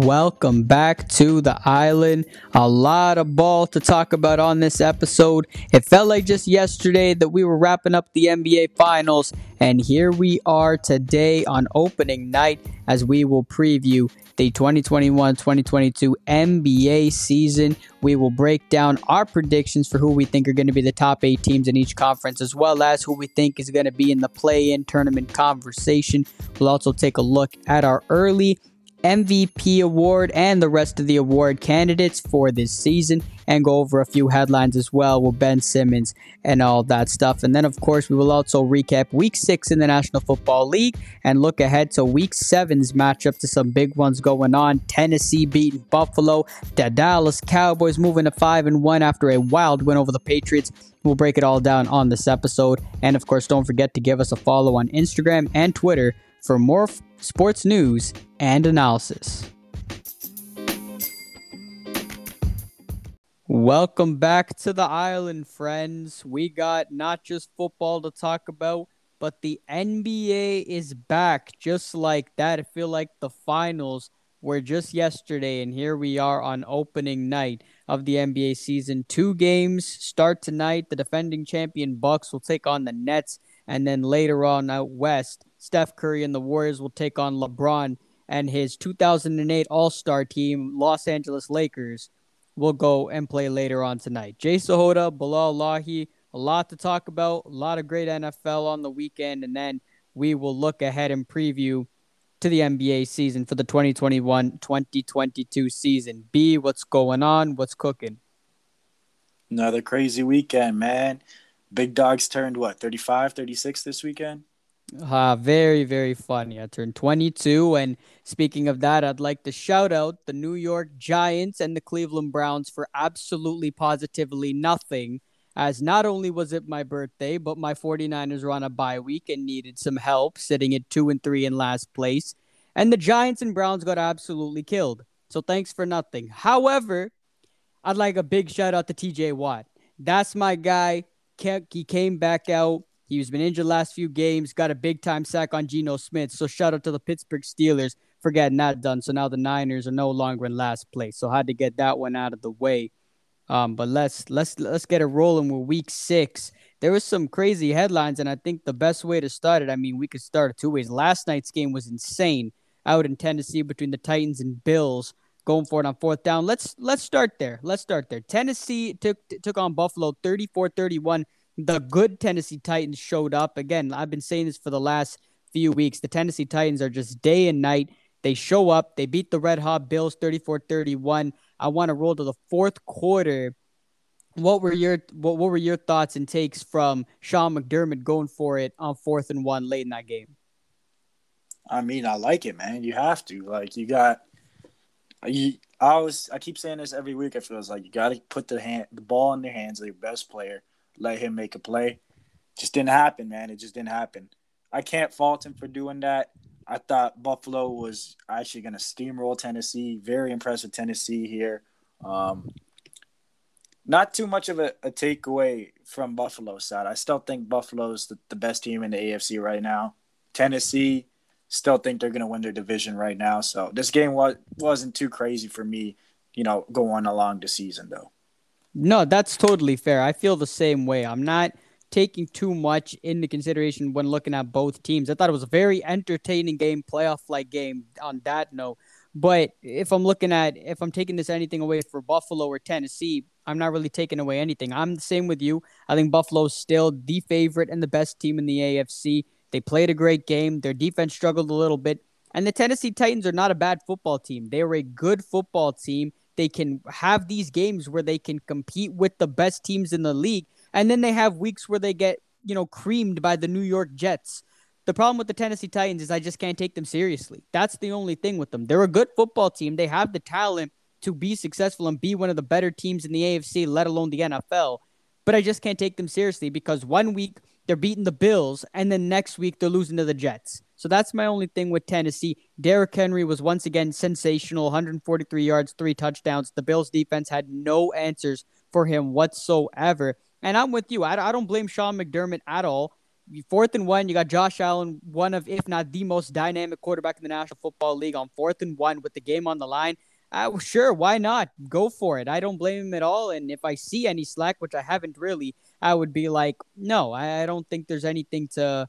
Welcome back to the island. A lot of ball to talk about on this episode. It felt like just yesterday that we were wrapping up the NBA Finals, and here we are today on opening night as we will preview the 2021 2022 NBA season. We will break down our predictions for who we think are going to be the top eight teams in each conference, as well as who we think is going to be in the play in tournament conversation. We'll also take a look at our early MVP award and the rest of the award candidates for this season and go over a few headlines as well with Ben Simmons and all that stuff. And then, of course, we will also recap week six in the National Football League and look ahead to week seven's matchup to some big ones going on. Tennessee beating Buffalo, the Dallas Cowboys moving to 5 and 1 after a wild win over the Patriots. We'll break it all down on this episode. And of course, don't forget to give us a follow on Instagram and Twitter for more f- sports news and analysis. Welcome back to the island, friends. We got not just football to talk about, but the NBA is back just like that. I feel like the finals were just yesterday, and here we are on opening night of the NBA season. Two games start tonight. The defending champion Bucks will take on the Nets, and then later on out west, Steph Curry and the Warriors will take on LeBron and his 2008 All Star team, Los Angeles Lakers, will go and play later on tonight. Jay Sahota, Bilal Lahi, a lot to talk about, a lot of great NFL on the weekend, and then we will look ahead and preview to the NBA season for the 2021 2022 season. B, what's going on? What's cooking? Another crazy weekend, man. Big dogs turned what, 35, 36 this weekend? Uh, very, very funny. I turned 22. And speaking of that, I'd like to shout out the New York Giants and the Cleveland Browns for absolutely positively nothing. As not only was it my birthday, but my 49ers were on a bye week and needed some help, sitting at 2 and 3 in last place. And the Giants and Browns got absolutely killed. So thanks for nothing. However, I'd like a big shout out to TJ Watt. That's my guy. He came back out He's been injured last few games, got a big time sack on Geno Smith. So shout out to the Pittsburgh Steelers for getting that done. So now the Niners are no longer in last place. So had to get that one out of the way. Um, but let's let's let's get it rolling with week six. There was some crazy headlines, and I think the best way to start it, I mean, we could start it two ways. Last night's game was insane out in Tennessee between the Titans and Bills going for it on fourth down. Let's let's start there. Let's start there. Tennessee took took on Buffalo 34-31 the good Tennessee Titans showed up. Again, I've been saying this for the last few weeks. The Tennessee Titans are just day and night. They show up. They beat the Red Hot Bills 34 31. I want to roll to the fourth quarter. What were your what, what were your thoughts and takes from Sean McDermott going for it on fourth and one late in that game? I mean, I like it, man. You have to. Like you got you I always I keep saying this every week, I feels like you gotta put the hand the ball in their hands of your best player let him make a play. Just didn't happen, man. It just didn't happen. I can't fault him for doing that. I thought Buffalo was actually going to steamroll Tennessee. Very impressed with Tennessee here. Um, not too much of a, a, takeaway from Buffalo's side. I still think Buffalo's the, the best team in the AFC right now. Tennessee still think they're going to win their division right now. So this game was wasn't too crazy for me, you know, going along the season though. No, that's totally fair. I feel the same way. I'm not taking too much into consideration when looking at both teams. I thought it was a very entertaining game, playoff like game on that note. But if I'm looking at if I'm taking this anything away for Buffalo or Tennessee, I'm not really taking away anything. I'm the same with you. I think Buffalo's still the favorite and the best team in the AFC. They played a great game. Their defense struggled a little bit. And the Tennessee Titans are not a bad football team. They are a good football team they can have these games where they can compete with the best teams in the league, and then they have weeks where they get you know creamed by the New York Jets. The problem with the Tennessee Titans is I just can't take them seriously. That's the only thing with them. They're a good football team. They have the talent to be successful and be one of the better teams in the AFC, let alone the NFL. But I just can't take them seriously because one week they're beating the Bills, and then next week they're losing to the Jets. So that's my only thing with Tennessee. Derrick Henry was once again sensational 143 yards, three touchdowns. The Bills defense had no answers for him whatsoever. And I'm with you. I, I don't blame Sean McDermott at all. fourth and one, you got Josh Allen, one of, if not the most dynamic quarterback in the National Football League, on fourth and one with the game on the line. Uh, sure, why not? Go for it. I don't blame him at all. And if I see any slack, which I haven't really, I would be like, no, I, I don't think there's anything to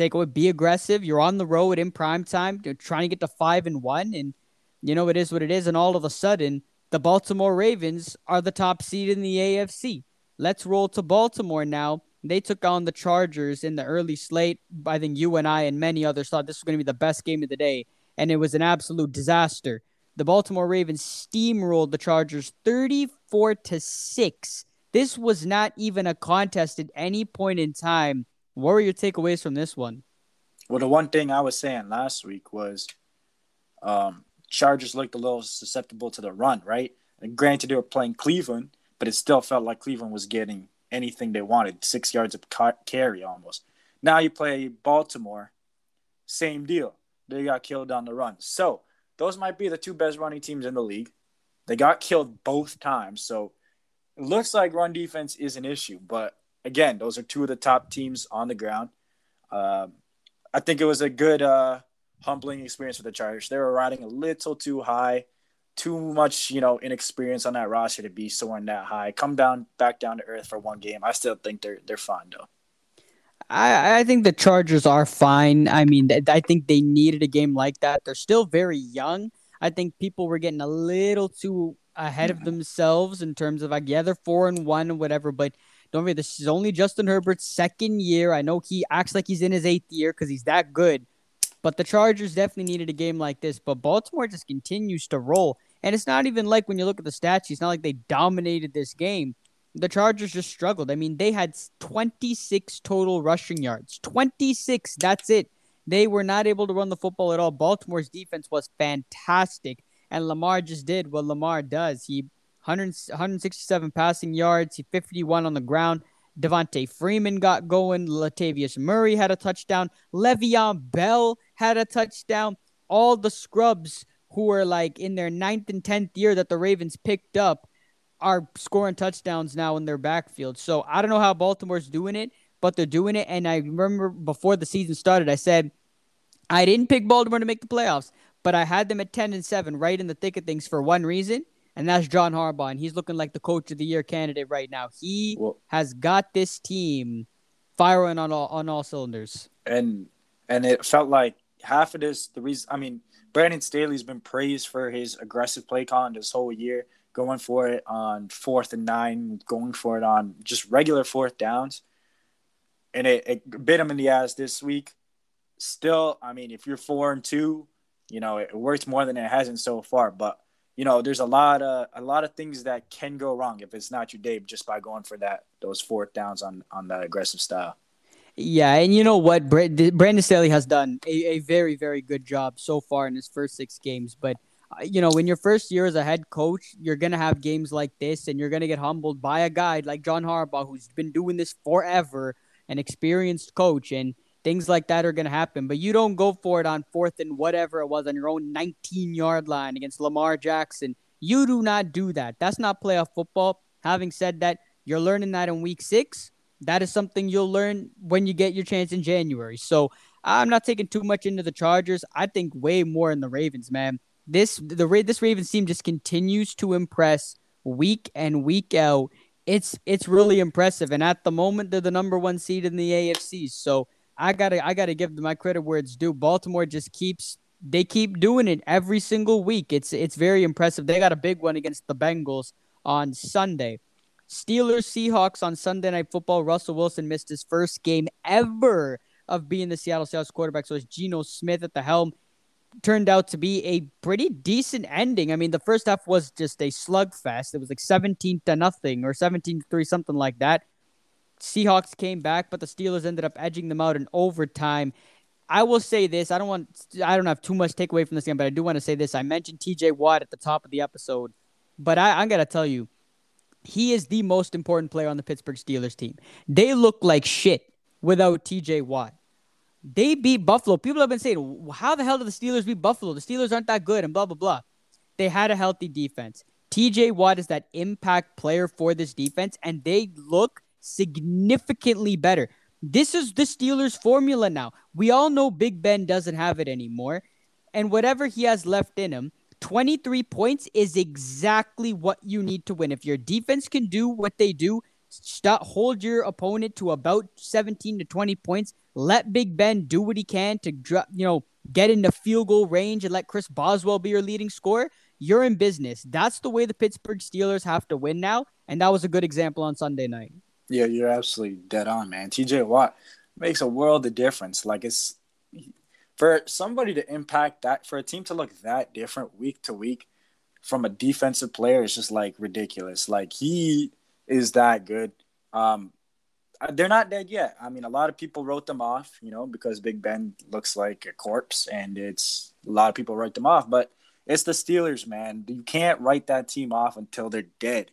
take away. Be aggressive. You're on the road in prime time. You're trying to get to five and one, and you know it is what it is. And all of a sudden, the Baltimore Ravens are the top seed in the AFC. Let's roll to Baltimore now. They took on the Chargers in the early slate. I think you and I and many others thought this was going to be the best game of the day, and it was an absolute disaster. The Baltimore Ravens steamrolled the Chargers 34 to 6. This was not even a contest at any point in time. What were your takeaways from this one? Well, the one thing I was saying last week was um, Chargers looked a little susceptible to the run, right? And granted, they were playing Cleveland, but it still felt like Cleveland was getting anything they wanted, six yards of carry almost. Now you play Baltimore, same deal. They got killed on the run. So those might be the two best running teams in the league. They got killed both times. So it looks like run defense is an issue. But again, those are two of the top teams on the ground. Um, I think it was a good, uh, humbling experience for the Chargers. They were riding a little too high, too much, you know, inexperience on that roster to be soaring that high. Come down, back down to earth for one game. I still think they're they're fine though. I, I think the Chargers are fine. I mean, I think they needed a game like that. They're still very young. I think people were getting a little too ahead of mm-hmm. themselves in terms of like, yeah, they're four and one whatever, but don't forget this is only Justin Herbert's second year. I know he acts like he's in his eighth year because he's that good, but the Chargers definitely needed a game like this. But Baltimore just continues to roll, and it's not even like when you look at the stats, it's not like they dominated this game the Chargers just struggled. I mean, they had 26 total rushing yards. 26, that's it. They were not able to run the football at all. Baltimore's defense was fantastic, and Lamar just did what Lamar does. He 100, 167 passing yards, he 51 on the ground. Devonta Freeman got going. Latavius Murray had a touchdown. Le'Veon Bell had a touchdown. All the scrubs who were like in their ninth and tenth year that the Ravens picked up are scoring touchdowns now in their backfield. So I don't know how Baltimore's doing it, but they're doing it. And I remember before the season started, I said I didn't pick Baltimore to make the playoffs, but I had them at ten and seven, right in the thick of things for one reason, and that's John Harbaugh. And he's looking like the coach of the year candidate right now. He well, has got this team firing on all on all cylinders. And and it felt like half of this the reason I mean Brandon Staley's been praised for his aggressive play con this whole year going for it on fourth and nine, going for it on just regular fourth downs. And it, it bit him in the ass this week. Still, I mean, if you're four and two, you know, it works more than it hasn't so far. But, you know, there's a lot of a lot of things that can go wrong if it's not your day just by going for that those fourth downs on on that aggressive style. Yeah, and you know what? Brandon Staley has done a, a very, very good job so far in his first six games. But uh, you know, in your first year as a head coach, you're to have games like this and you're to get humbled by a guy like John Harbaugh, who's been doing this forever, an experienced coach, and things like that are going to happen. But you don't go for it on fourth and whatever it was on your own 19 yard line against Lamar Jackson. You do not do that. That's not playoff football. Having said that, you're learning that in week six. That is something you'll learn when you get your chance in January. So I'm not taking too much into the Chargers. I think way more in the Ravens, man this the this Ravens team just continues to impress week and week out. It's it's really impressive, and at the moment they're the number one seed in the AFC. So I gotta I gotta give my credit where it's due. Baltimore just keeps they keep doing it every single week. It's it's very impressive. They got a big one against the Bengals on Sunday. Steelers Seahawks on Sunday Night Football. Russell Wilson missed his first game ever of being the Seattle Seahawks quarterback. So it's Geno Smith at the helm turned out to be a pretty decent ending. I mean, the first half was just a slugfest. It was like 17 to nothing or 17 to 3, something like that. Seahawks came back, but the Steelers ended up edging them out in overtime. I will say this. I don't want I don't have too much takeaway from this game, but I do want to say this. I mentioned TJ Watt at the top of the episode, but I, I'm gonna tell you, he is the most important player on the Pittsburgh Steelers team. They look like shit without TJ Watt. They beat Buffalo. People have been saying, how the hell did the Steelers beat Buffalo? The Steelers aren't that good and blah, blah, blah. They had a healthy defense. TJ Watt is that impact player for this defense, and they look significantly better. This is the Steelers' formula now. We all know Big Ben doesn't have it anymore. And whatever he has left in him, 23 points is exactly what you need to win. If your defense can do what they do, stop, hold your opponent to about 17 to 20 points. Let Big Ben do what he can to you know get into field goal range and let Chris Boswell be your leading scorer. You're in business. That's the way the Pittsburgh Steelers have to win now, and that was a good example on Sunday night. Yeah, you're absolutely dead on, man. TJ Watt makes a world of difference. Like it's for somebody to impact that, for a team to look that different week to week from a defensive player is just like ridiculous. Like he is that good. Um, they're not dead yet. I mean, a lot of people wrote them off, you know, because Big Ben looks like a corpse, and it's a lot of people write them off. But it's the Steelers, man. You can't write that team off until they're dead.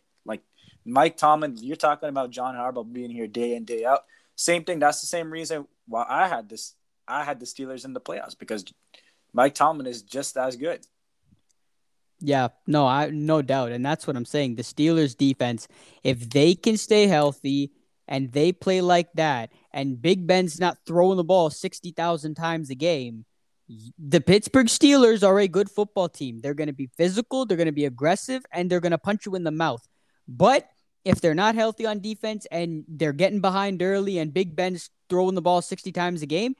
Mike Tomlin, you're talking about John Harbaugh being here day in day out. Same thing. That's the same reason why I had this. I had the Steelers in the playoffs because Mike Tomlin is just as good. Yeah, no, I no doubt, and that's what I'm saying. The Steelers defense, if they can stay healthy and they play like that, and Big Ben's not throwing the ball sixty thousand times a game, the Pittsburgh Steelers are a good football team. They're going to be physical, they're going to be aggressive, and they're going to punch you in the mouth. But if they're not healthy on defense and they're getting behind early and Big Ben's throwing the ball 60 times a game,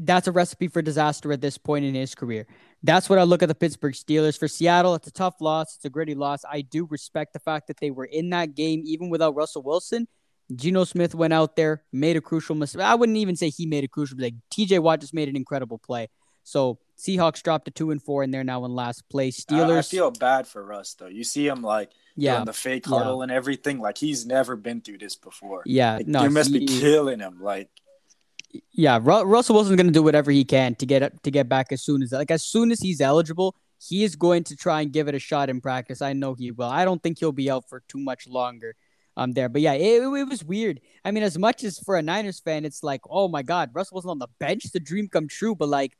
that's a recipe for disaster at this point in his career. That's what I look at the Pittsburgh Steelers. For Seattle, it's a tough loss. It's a gritty loss. I do respect the fact that they were in that game even without Russell Wilson. Geno Smith went out there, made a crucial mistake. I wouldn't even say he made a crucial mistake. TJ Watt just made an incredible play. So Seahawks dropped to two and four, and they're now in last place. Steelers. I, I feel bad for Russ though. You see him like yeah, the fake huddle yeah. and everything. Like he's never been through this before. Yeah, like, no, you must he, be killing him. Like, yeah, Ru- Russell Wilson's going to do whatever he can to get up to get back as soon as like as soon as he's eligible. He is going to try and give it a shot in practice. I know he will. I don't think he'll be out for too much longer. Um, there, but yeah, it, it was weird. I mean, as much as for a Niners fan, it's like, oh my God, Russell wasn't on the bench, the dream come true. But like,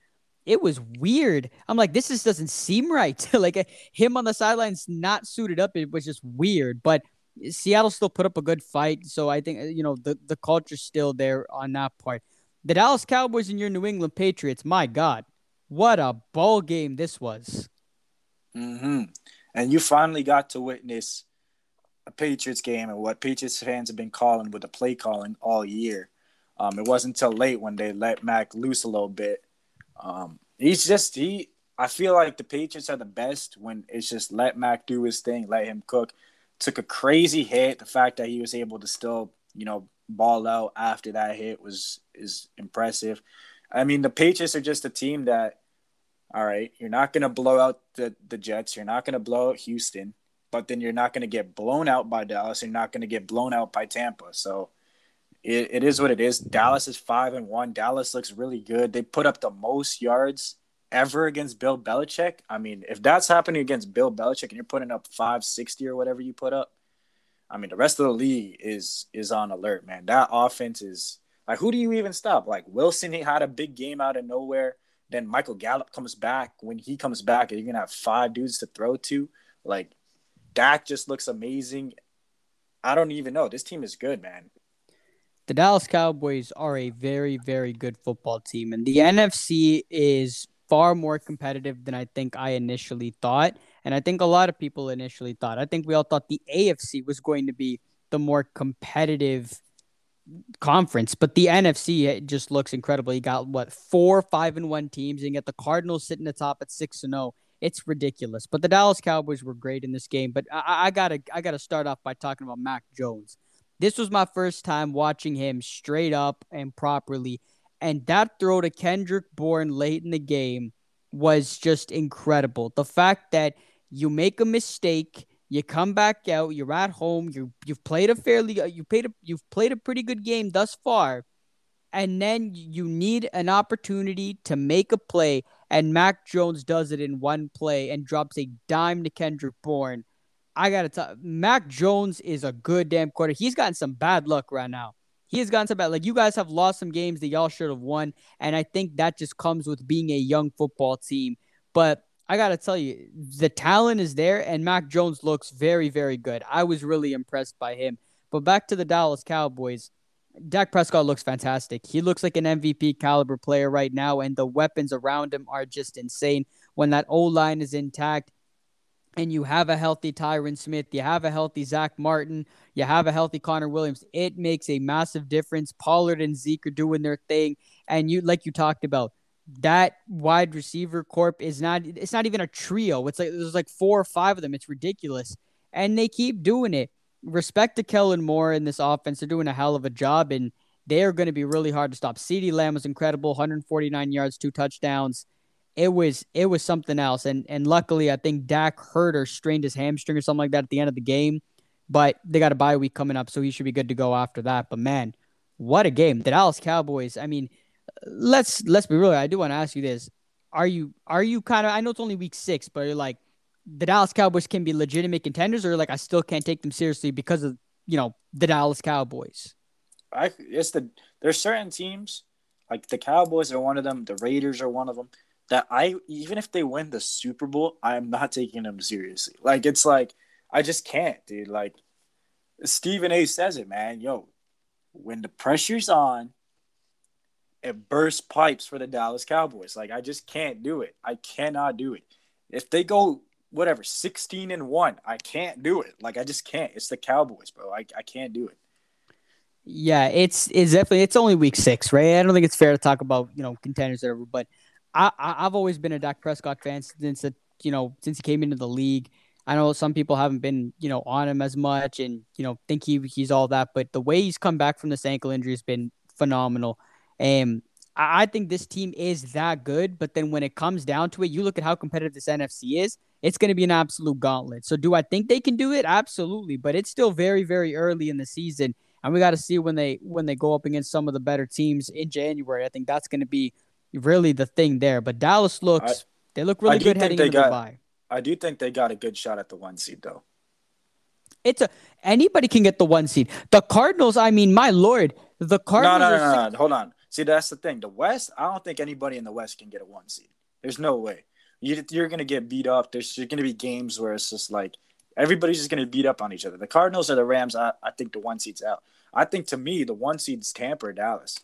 it was weird. I'm like, this just doesn't seem right. like him on the sidelines not suited up. It was just weird. But Seattle still put up a good fight. So I think you know the the culture's still there on that part. The Dallas Cowboys and your New England Patriots. My God, what a ball game this was. Mm-hmm. And you finally got to witness a Patriots game and what Patriots fans have been calling with the play calling all year. Um, it wasn't until late when they let Mac loose a little bit um, he's just he. I feel like the Patriots are the best when it's just let Mac do his thing, let him cook. Took a crazy hit. The fact that he was able to still, you know, ball out after that hit was is impressive. I mean, the Patriots are just a team that, all right, you're not gonna blow out the the Jets, you're not gonna blow out Houston, but then you're not gonna get blown out by Dallas, you're not gonna get blown out by Tampa. So it, it is what it is. Dallas is five and one. Dallas looks really good. They put up the most yards ever against Bill Belichick. I mean, if that's happening against Bill Belichick and you're putting up 560 or whatever you put up, I mean, the rest of the league is is on alert, man. That offense is like, who do you even stop? Like Wilson, he had a big game out of nowhere. Then Michael Gallup comes back. When he comes back, you're gonna have five dudes to throw to. Like Dak just looks amazing. I don't even know. This team is good, man the Dallas Cowboys are a very, very good football team, and the NFC is far more competitive than I think I initially thought. And I think a lot of people initially thought. I think we all thought the AFC was going to be the more competitive conference, but the NFC it just looks incredible. You got what four, five, and one teams, and you get the Cardinals sitting atop at six and zero. Oh. It's ridiculous. But the Dallas Cowboys were great in this game. But I, I gotta, I gotta start off by talking about Mac Jones. This was my first time watching him straight up and properly. And that throw to Kendrick Bourne late in the game was just incredible. The fact that you make a mistake, you come back out, you're at home, you you've played a fairly uh, you played a you've played a pretty good game thus far, and then you need an opportunity to make a play, and Mac Jones does it in one play and drops a dime to Kendrick Bourne. I gotta tell Mac Jones is a good damn quarter. He's gotten some bad luck right now. He has gotten some bad like you guys have lost some games that y'all should have won. And I think that just comes with being a young football team. But I gotta tell you, the talent is there, and Mac Jones looks very, very good. I was really impressed by him. But back to the Dallas Cowboys. Dak Prescott looks fantastic. He looks like an MVP caliber player right now, and the weapons around him are just insane. When that O line is intact, and you have a healthy Tyron Smith, you have a healthy Zack Martin, you have a healthy Connor Williams, it makes a massive difference. Pollard and Zeke are doing their thing, and you like you talked about that wide receiver corp is not it's not even a trio. It's like there's like four or five of them. It's ridiculous. And they keep doing it. Respect to Kellen Moore in this offense. They're doing a hell of a job and they are going to be really hard to stop. CeeDee Lamb was incredible, 149 yards, two touchdowns. It was it was something else. And and luckily I think Dak hurt or strained his hamstring or something like that at the end of the game. But they got a bye week coming up, so he should be good to go after that. But man, what a game. The Dallas Cowboys, I mean, let's let's be real. I do want to ask you this: Are you are you kind of? I know it's only week six, but you're like the Dallas Cowboys can be legitimate contenders, or like I still can't take them seriously because of you know the Dallas Cowboys. I it's the there's certain teams like the Cowboys are one of them. The Raiders are one of them. That I even if they win the Super Bowl, I am not taking them seriously. Like it's like I just can't, dude. Like Stephen A. says it, man. Yo, when the pressure's on, it bursts pipes for the Dallas Cowboys. Like I just can't do it. I cannot do it. If they go whatever 16 and 1, I can't do it. Like I just can't. It's the Cowboys, bro. I, I can't do it. Yeah, it's it's definitely it's only week 6, right? I don't think it's fair to talk about, you know, contenders or whatever, but I, I have always been a Dak Prescott fan since the, you know, since he came into the league. I know some people haven't been, you know, on him as much and, you know, think he he's all that, but the way he's come back from this ankle injury has been phenomenal. Um, I think this team is that good, but then when it comes down to it, you look at how competitive this NFC is. It's going to be an absolute gauntlet. So, do I think they can do it? Absolutely, but it's still very, very early in the season, and we got to see when they when they go up against some of the better teams in January. I think that's going to be really the thing there. But Dallas looks I, they look really good heading into got, bye. I do think they got a good shot at the one seed, though. It's a anybody can get the one seed. The Cardinals, I mean, my lord, the Cardinals. No, no, no, no, no. Hold on. See, that's the thing. The West, I don't think anybody in the West can get a one seed. There's no way. You, you're going to get beat up. There's going to be games where it's just like everybody's just going to beat up on each other. The Cardinals or the Rams, I, I think the one seed's out. I think to me, the one seed's Tampa or Dallas.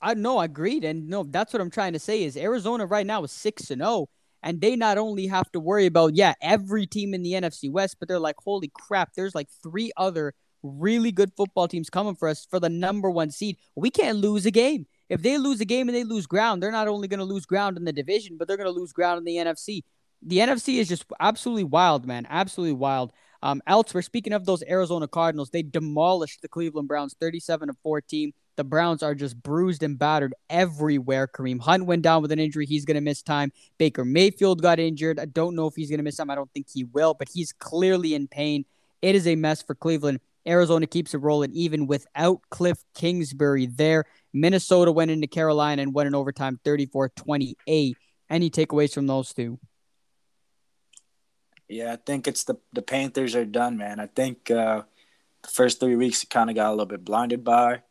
I know, agreed. And no, that's what I'm trying to say is Arizona right now is 6 and 0 and they not only have to worry about yeah, every team in the NFC West, but they're like holy crap, there's like three other really good football teams coming for us for the number one seed. We can't lose a game. If they lose a game and they lose ground, they're not only going to lose ground in the division, but they're going to lose ground in the NFC. The NFC is just absolutely wild, man. Absolutely wild. Um, elsewhere, speaking of those Arizona Cardinals, they demolished the Cleveland Browns 37 to 14. The Browns are just bruised and battered everywhere. Kareem Hunt went down with an injury. He's going to miss time. Baker Mayfield got injured. I don't know if he's going to miss time. I don't think he will, but he's clearly in pain. It is a mess for Cleveland. Arizona keeps it rolling even without Kliff Kingsbury there. Minnesota went into Carolina and went in overtime 34 28. Any takeaways from those two? Yeah, I think it's the the Panthers are done, man. I think uh, the first three weeks kind of got a little bit blinded by,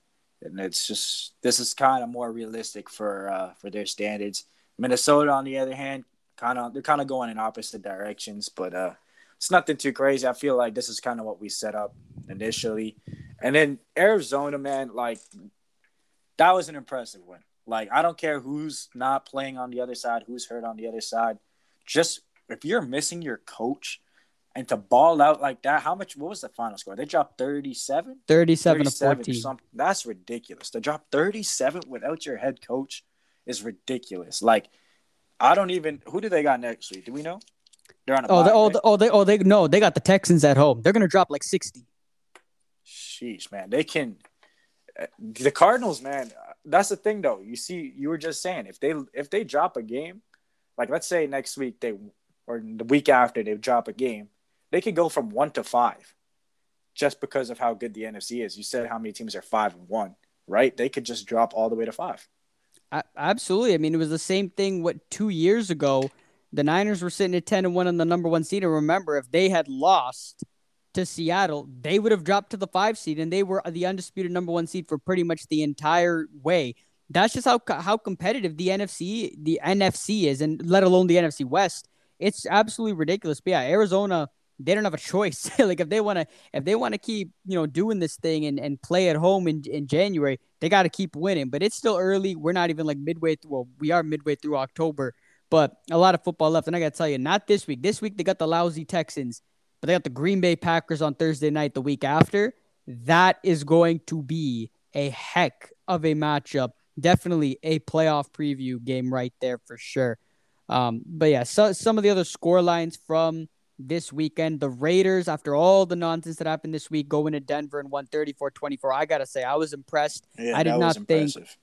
and it's just this is kind of more realistic for uh, for their standards. Minnesota, on the other hand, kind of they're kind of going in opposite directions, but uh, it's nothing too crazy. I feel like this is kind of what we set up initially. And then Arizona, man, like that was an impressive win. Like I don't care who's not playing on the other side, who's hurt on the other side. Just if you're missing your coach and to ball out like that, how much what was the final score? They dropped 37? 37, 37 to 14. That's ridiculous. To drop 37 without your head coach is ridiculous. Like I don't even who do they got next week? Do we know? They're on a oh, bye, they, oh, right? oh, they, oh, they, no, they got the Texans at home. They're gonna drop like sixty. Sheesh, man, they can. Uh, the Cardinals, man, that's the thing though. You see, you were just saying if they if they drop a game, like let's say next week they or the week after they drop a game, they could go from one to five, just because of how good the NFC is. You said how many teams are five and one, right? They could just drop all the way to five. Absolutely. I mean, it was the same thing. What two years ago? The Niners were sitting at 10 and 1 on the number one seed. And remember, if they had lost to Seattle, they would have dropped to the five seed and they were the undisputed number one seed for pretty much the entire way. That's just how how competitive the NFC the NFC is, and let alone the NFC West. It's absolutely ridiculous. But yeah, Arizona they don't have a choice. like if they want to, if they want to keep, you know, doing this thing and, and play at home in, in January, they got to keep winning. But it's still early. We're not even like midway through. Well, we are midway through October, but a lot of football left. And I got to tell you, not this week. This week they got the lousy Texans, but they got the Green Bay Packers on Thursday night. The week after, that is going to be a heck of a matchup. Definitely a playoff preview game right there for sure. Um, but yeah, so, some of the other score lines from this weekend. The Raiders, after all the nonsense that happened this week, going to Denver and won 34-24. I gotta say, I was impressed. Yeah, I did that not was think impressive.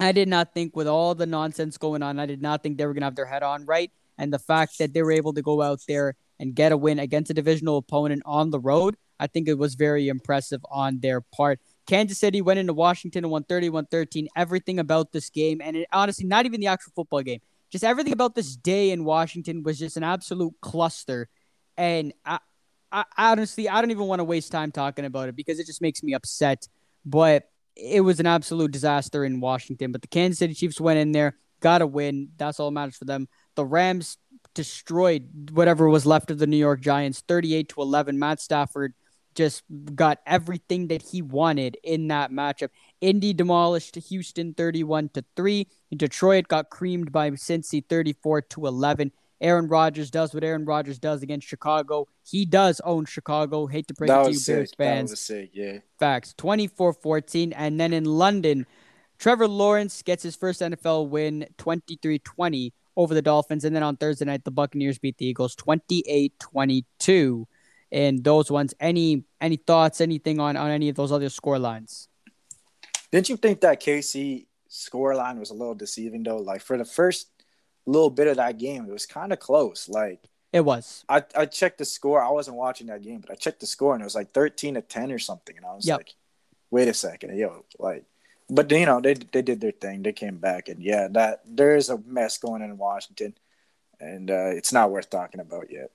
I did not think with all the nonsense going on, I did not think they were gonna have their head on right. And the fact that they were able to go out there and get a win against a divisional opponent on the road, I think it was very impressive on their part. Kansas City went into Washington and won 31-13. Everything about this game, and it, honestly, not even the actual football game, just everything about this day in Washington was just an absolute cluster and I, I honestly I don't even want to waste time talking about it because it just makes me upset. But it was an absolute disaster in Washington. But the Kansas City Chiefs went in there, got a win. That's all that matters for them. The Rams destroyed whatever was left of the New York Giants, thirty-eight to eleven. Matt Stafford just got everything that he wanted in that matchup. Indy demolished Houston 31 to 3. Detroit got creamed by Cincy 34 to 11. Aaron Rodgers does what Aaron Rodgers does against Chicago. He does own Chicago. Hate to break That it to you, sick. Bears That fans. was sick. Yeah. Facts. 24-14. And then in London, Trevor Lawrence gets his first NFL win 23-20 over the Dolphins. And then on Thursday night, the Buccaneers beat the Eagles 28-22. And those ones, any any thoughts, anything on, on any of those other score lines? Didn't you think that KC score line was a little deceiving though? Like for the first little bit of that game, it was kind of close. Like It was. I, I checked the score. I wasn't watching that game, but I checked the score and it was like thirteen to ten or something. And I was Yep. like, wait a second, yo, like but you know, they they did their thing. They came back and yeah, that there is a mess going on in Washington and uh, it's not worth talking about yet.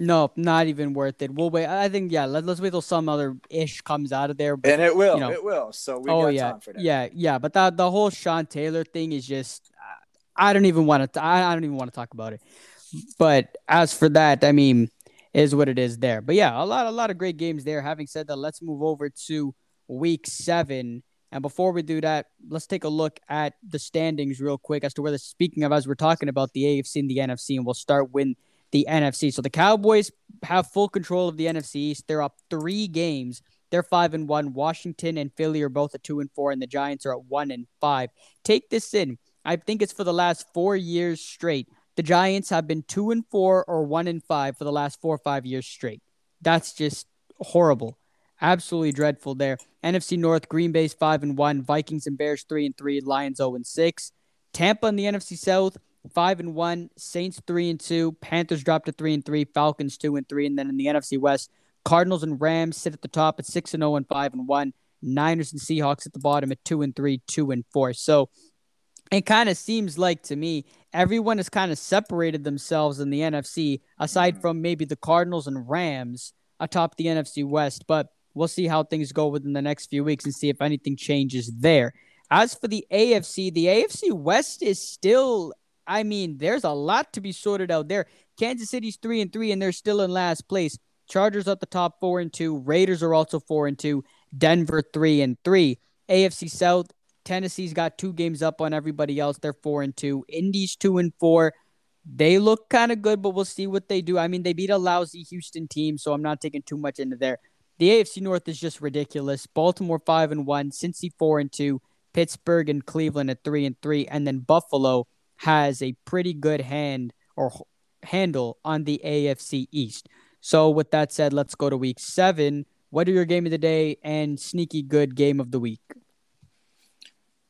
No, not even worth it. We'll wait. I think, yeah, let, let's wait till some other ish comes out of there. But And it will, You know. it will. So we oh got yeah, time for that. yeah, yeah. But that the whole Sean Taylor thing is just uh, I don't even want to. I, don't even want to talk about it. But as for that, I mean, is what it is there. But yeah, a lot, a lot of great games there. Having said that, let's move over to Week Seven. And before we do that, let's take a look at the standings real quick as to where the speaking of as we're talking about the AFC and the NFC, and we'll start with the NFC. So the Cowboys have full control of the NFC East. They're up three games. They're five and one. Washington and Philly are both at two and four, and the Giants are at one and five. Take this in. I think it's for the last four years straight. The Giants have been two and four or one and five for the last four or five years straight. That's just horrible. Absolutely dreadful there. NFC North, Green Bay's five and one, Vikings and Bears three and three, Lions 0 and six. Tampa in the NFC South, five and one, Saints three and two, Panthers dropped to three and three, Falcons two and three, and then in the NFC West, Cardinals and Rams sit at the top at six and zero and five and one. Niners and Seahawks at the bottom at two and three, two and four. So it kind of seems like to me everyone has kind of separated themselves in the NFC, aside mm-hmm. from maybe the Cardinals and Rams atop the NFC West. But we'll see how things go within the next few weeks and see if anything changes there. As for the AFC, the AFC West is still. I mean, there's a lot to be sorted out there. Kansas City's three and three, and they're still in last place. Chargers at the top four and two. Raiders are also four and two. Denver three and three. AFC South, Tennessee's got two games up on everybody else. They're four and two. Indy's two and four. They look kind of good, but we'll see what they do. I mean, they beat a lousy Houston team, so I'm not taking too much into there. The AFC North is just ridiculous. Baltimore five and one, Cincy four and two, Pittsburgh and Cleveland at three and three, and then Buffalo has a pretty good hand or handle on the AFC East. So with that said, let's go to week seven. What are your game of the day and sneaky good game of the week?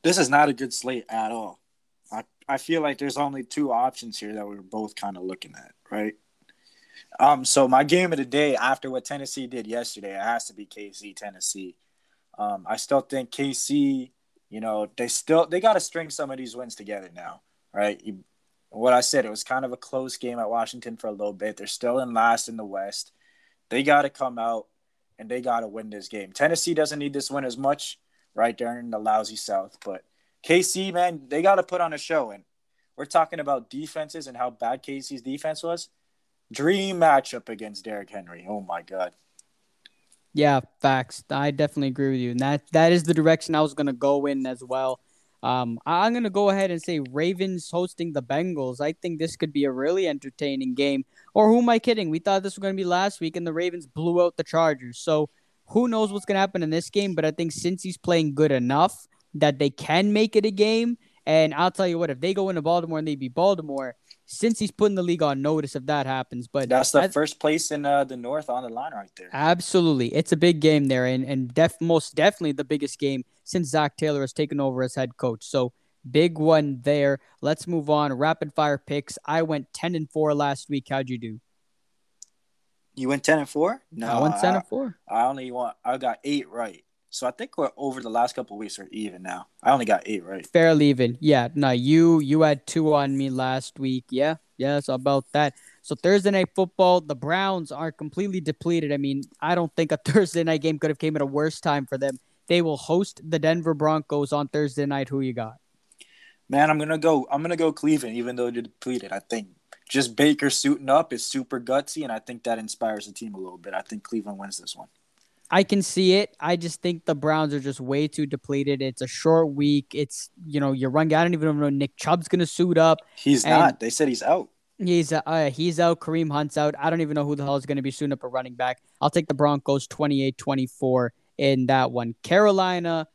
This is not a good slate at all. I, I feel like there's only two options here that we're both kind of looking at, right? Um, so my game of the day after what Tennessee did yesterday, it has to be KC Tennessee. Um, I still think KC, you know, they still they got to string some of these wins together now, right? You, what I said, it was kind of a close game at Washington for a little bit. They're still in last in the West. They got to come out and they got to win this game. Tennessee doesn't need this win as much, right? They're in the lousy South, but KC, man, they got to put on a show. And we're talking about defenses and how bad KC's defense was. dream matchup against Derrick Henry. Oh my god. Yeah, facts. I definitely agree with you, and that that is the direction I was gonna go in as well. Um, I'm gonna go ahead and say Ravens hosting the Bengals. I think this could be a really entertaining game. Or who am I kidding? We thought this was gonna be last week, and the Ravens blew out the Chargers. So who knows what's gonna happen in this game? But I think Cincy's playing good enough that they can make it a game. And I'll tell you what, if they go into Baltimore and they beat Baltimore, Cincy's putting the league on notice if that happens. But that's the first place in uh, the North on the line right there. Absolutely, it's a big game there, and and def most definitely the biggest game since Zac Taylor has taken over as head coach. So big one there. Let's move on. Rapid fire picks. I went ten and four last week. How'd you do? You went ten and four? No, I went ten and four. I only want. I got eight right. So I think we're over the last couple weeks are even now. I only got eight right. Fairly even. Yeah. No, you you had two on me last week. Yeah. Yeah. So about that. So Thursday night football, the Browns are completely depleted. I mean, I don't think a Thursday night game could have came at a worse time for them. They will host the Denver Broncos on Thursday night. Who you got? Man, I'm gonna go. I'm gonna go Cleveland, even though they're depleted. I think just Baker suiting up is super gutsy, and I think that inspires the team a little bit. I think Cleveland wins this one. I can see it. I just think the Browns are just way too depleted. It's a short week. It's you know your run. guy. I don't even know Nick Chubb's gonna suit up. He's not. They said he's out. He's uh, he's out. Kareem Hunt's out. I don't even know who the hell is going to be suiting up a running back. I'll take the Broncos 28-24 in that one. Carolina,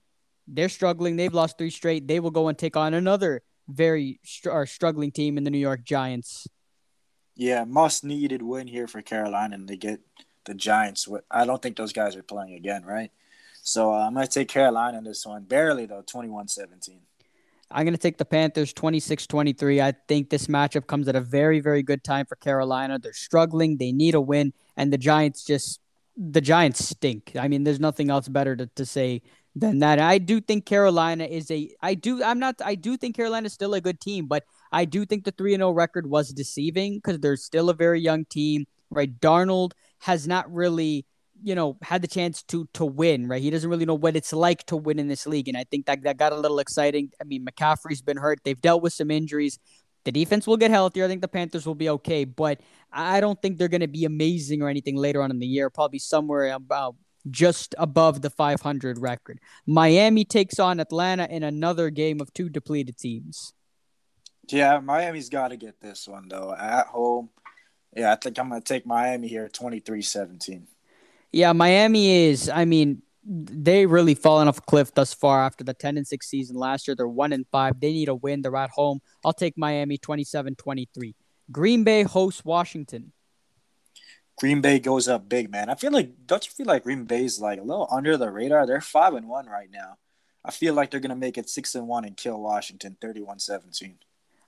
they're struggling. They've lost three straight. They will go and take on another very str- struggling team in the New York Giants. Yeah, must needed win here for Carolina, and they get the Giants. I don't think those guys are playing again, right? So uh, I'm going to take Carolina in this one. Barely, though, 21 17. I'm going to take the Panthers 26 23. I think this matchup comes at a very, very good time for Carolina. They're struggling, they need a win, and the Giants just, the Giants stink. I mean, there's nothing else better to, to say than that. I do think Carolina is a, I do, I'm not, I do think Carolina is still a good team, but I do think the 3 0 record was deceiving because they're still a very young team, right? Darnold has not really you know had the chance to to win right? He doesn't really know what it's like to win in this league and i think that that got a little exciting. I mean mccaffrey's been hurt. They've dealt with some injuries. The defense will get healthier. I think the panthers will be okay but i don't think they're going to be amazing or anything later on in the year. Probably somewhere about just above the 500 record. Miami takes on atlanta in another game of two depleted teams yeah miami's got to get this one though at home yeah, I think I'm going to take Miami here 23 17. Yeah, Miami is, I mean, they really fallen off a cliff thus far after the 10 and 6 season last year. They're 1 and 5. They need a win. They're at home. I'll take Miami 27 23. Green Bay hosts Washington. Green Bay goes up big, man. I feel like don't you feel like Green Bay's like a little under the radar? They're 5 and 1 right now. I feel like they're going to make it 6 and 1 and kill Washington 31-17.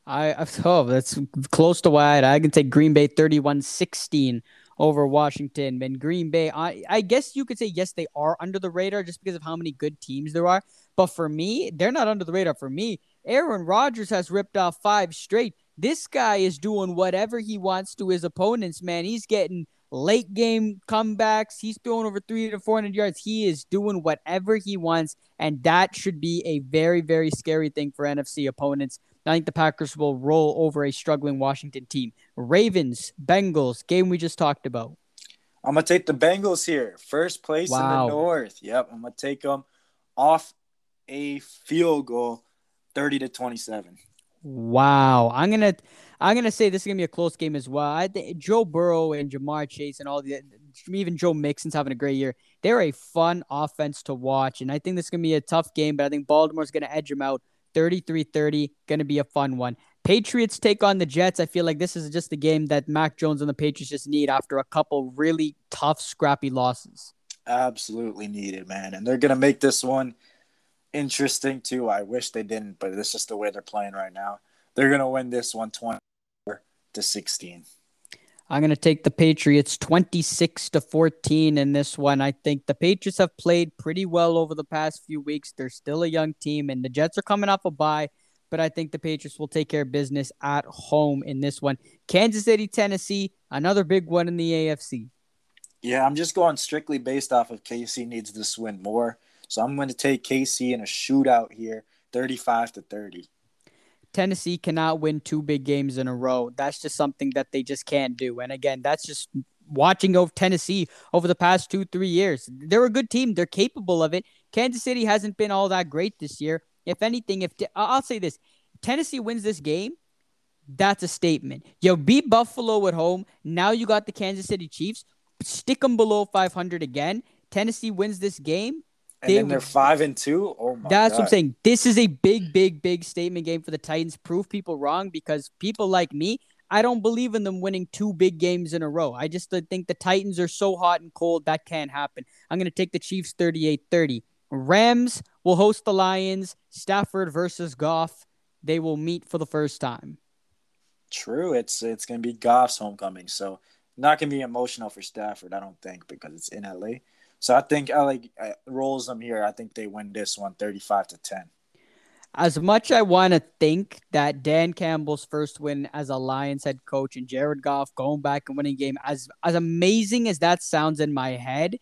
I oh, that's close to wide. I can take Green Bay 31-16 over Washington. And Green Bay, I I guess you could say yes, they are under the radar just because of how many good teams there are. But for me, they're not under the radar. For me, Aaron Rodgers has ripped off five straight. This guy is doing whatever he wants to his opponents, man. He's getting late game comebacks. He's throwing over three to 400 yards. He is doing whatever he wants. And that should be a very, very scary thing for NFC opponents. I think the Packers will roll over a struggling Washington team. Ravens, Bengals, game we just talked about. I'm gonna take the Bengals here, first place wow. in the North. Yep, I'm gonna take them off a field goal, thirty to twenty-seven. Wow, I'm gonna I'm gonna say this is gonna be a close game as well. I think Joe Burrow and Ja'Marr Chase and all the even Joe Mixon's having a great year. They're a fun offense to watch, and I think this is gonna be a tough game. But I think Baltimore's gonna edge them out 33 30. Going to be a fun one. Patriots take on the Jets. I feel like this is just the game that Mac Jones and the Patriots just need after a couple really tough, scrappy losses. Absolutely needed, man. And they're going to make this one interesting too. I wish they didn't, but it's just the way they're playing right now. They're going to win this one 24 to 16. I'm going to take the Patriots 26 to 14 in this one. I think the Patriots have played pretty well over the past few weeks. They're still a young team, and the Jets are coming off a bye, but I think the Patriots will take care of business at home in this one. Kansas City, Tennessee, another big one in the AFC. Yeah, I'm just going strictly based off of KC needs this win more. So I'm going to take KC in a shootout here, 35 to 30. Tennessee cannot win two big games in a row. That's just something that they just can't do. And again, that's just watching over Tennessee over the past two, three years. They're a good team. They're capable of it. Kansas City hasn't been all that great this year. If anything, if I'll say this, Tennessee wins this game, that's a statement. You beat Buffalo at home. Now you got the Kansas City Chiefs. Stick them below 500 again. Tennessee wins this game. And they, then they're five and two. Oh my That's God. what I'm saying. This is a big, big, big statement game for the Titans. Prove people wrong because people like me, I don't believe in them winning two big games in a row. I just think the Titans are so hot and cold that can't happen. I'm going to take the Chiefs 38 30. Rams will host the Lions. Stafford versus Goff. They will meet for the first time. True. It's it's going to be Goff's homecoming. So not going to be emotional for Stafford, I don't think, because it's in LA. So I think LA uh, rolls them here. I think they win this one 35 to 10 as much I want to think that Dan Campbell's first win as a Lions head coach and Jared Goff going back and winning game, as as amazing as that sounds in my head,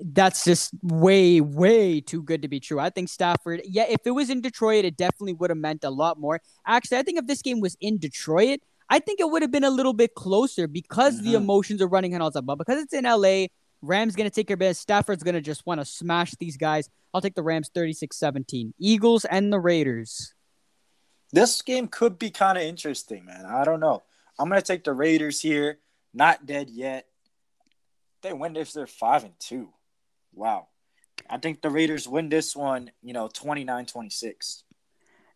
that's just way, way too good to be true. I think Stafford, yeah, if it was in Detroit, it definitely would have meant a lot more. Actually, I think if this game was in Detroit, I think it would have been a little bit closer because mm-hmm. the emotions are running and all that. But because it's in LA, Rams going to take care of business. Stafford's going to just want to smash these guys. I'll take the Rams 36 17. Eagles and the Raiders. This game could be kind of interesting, man. I don't know. I'm going to take the Raiders here. Not dead yet. They win if they're 5 and 2. Wow. I think the Raiders win this one, you know, 29-26.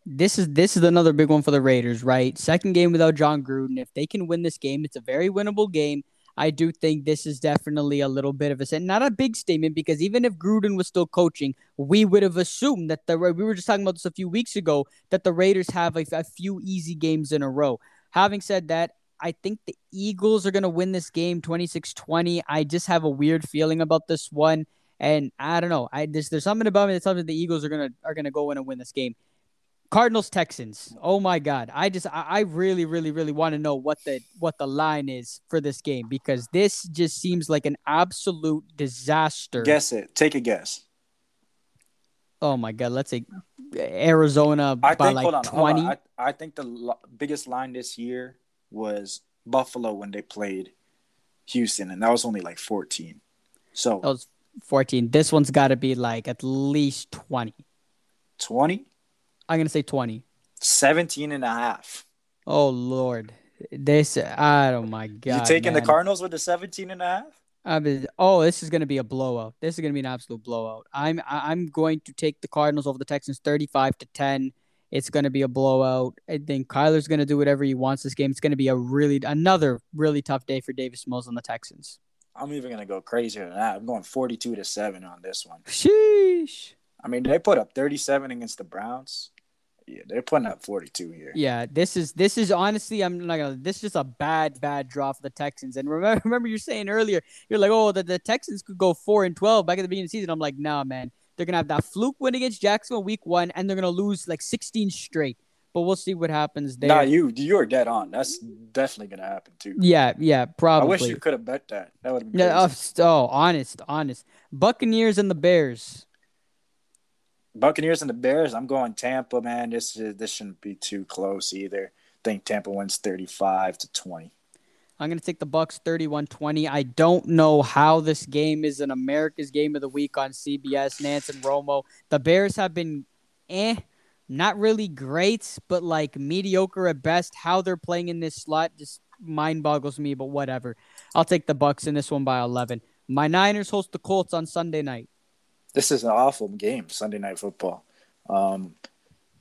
This is this is another big one for the Raiders, right? Second game without Jon Gruden. If they can win this game, it's a very winnable game. I do think this is definitely a little bit of a not a big statement because even if Gruden was still coaching, we would have assumed that the we were just talking about this a few weeks ago that the Raiders have a, a few easy games in a row. Having said that, I think the Eagles are going to win this game 26-20. I just have a weird feeling about this one and I don't know. I there's, there's something about me that tells me the Eagles are going to are going to go in and win this game. Cardinals Texans. Oh my God! I just I, I really really really want to know what the what the line is for this game because this just seems like an absolute disaster. Guess it. Take a guess. Oh my God! Let's say Arizona I by think, like on, twenty. I, I think the l- biggest line this year was Buffalo when they played Houston, and that was only like fourteen. So that was fourteen. This one's got to be like at least twenty. Twenty. I'm going to say 20. 17 and a half. Oh, Lord. This, oh my God. You taking man. the Cardinals with the 17 and a half? I mean, oh, this is going to be a blowout. This is going to be an absolute blowout. I'm I'm going to take the Cardinals over the Texans 35 to 10. It's going to be a blowout. I think Kyler's going to do whatever he wants this game. It's going to be a really another really tough day for Davis Mills and the Texans. I'm even going to go crazier than that. I'm going 42 to 7 on this one. Sheesh. I mean, they put up 37 against the Browns. Yeah, they're putting up 42 here. Yeah, this is this is honestly, I'm not gonna. This is just a bad, bad draw for the Texans. And remember, remember you're saying earlier, you're like, oh, the, the Texans could go four and 12 back at the beginning of the season. I'm like, nah, man, they're gonna have that fluke win against Jacksonville week one, and they're gonna lose like 16 straight. But we'll see what happens there. Nah, you you're dead on. That's definitely gonna happen too. Yeah, yeah, probably. I wish you could have bet that. That would have been. Yeah, oh, oh, honest, honest. Buccaneers and the Bears. Buccaneers and the Bears. I'm going Tampa, man. This this shouldn't be too close either. I think Tampa wins 35 to 20. I'm going to take the Bucks 31-20. I don't know how this game is an America's game of the week on CBS. Nance and Romo. The Bears have been eh, not really great, but like mediocre at best. How they're playing in this slot just mind boggles me, but whatever. I'll take the Bucks in this one by 11. My Niners host the Colts on Sunday night this is an awful game, Sunday night football. Um,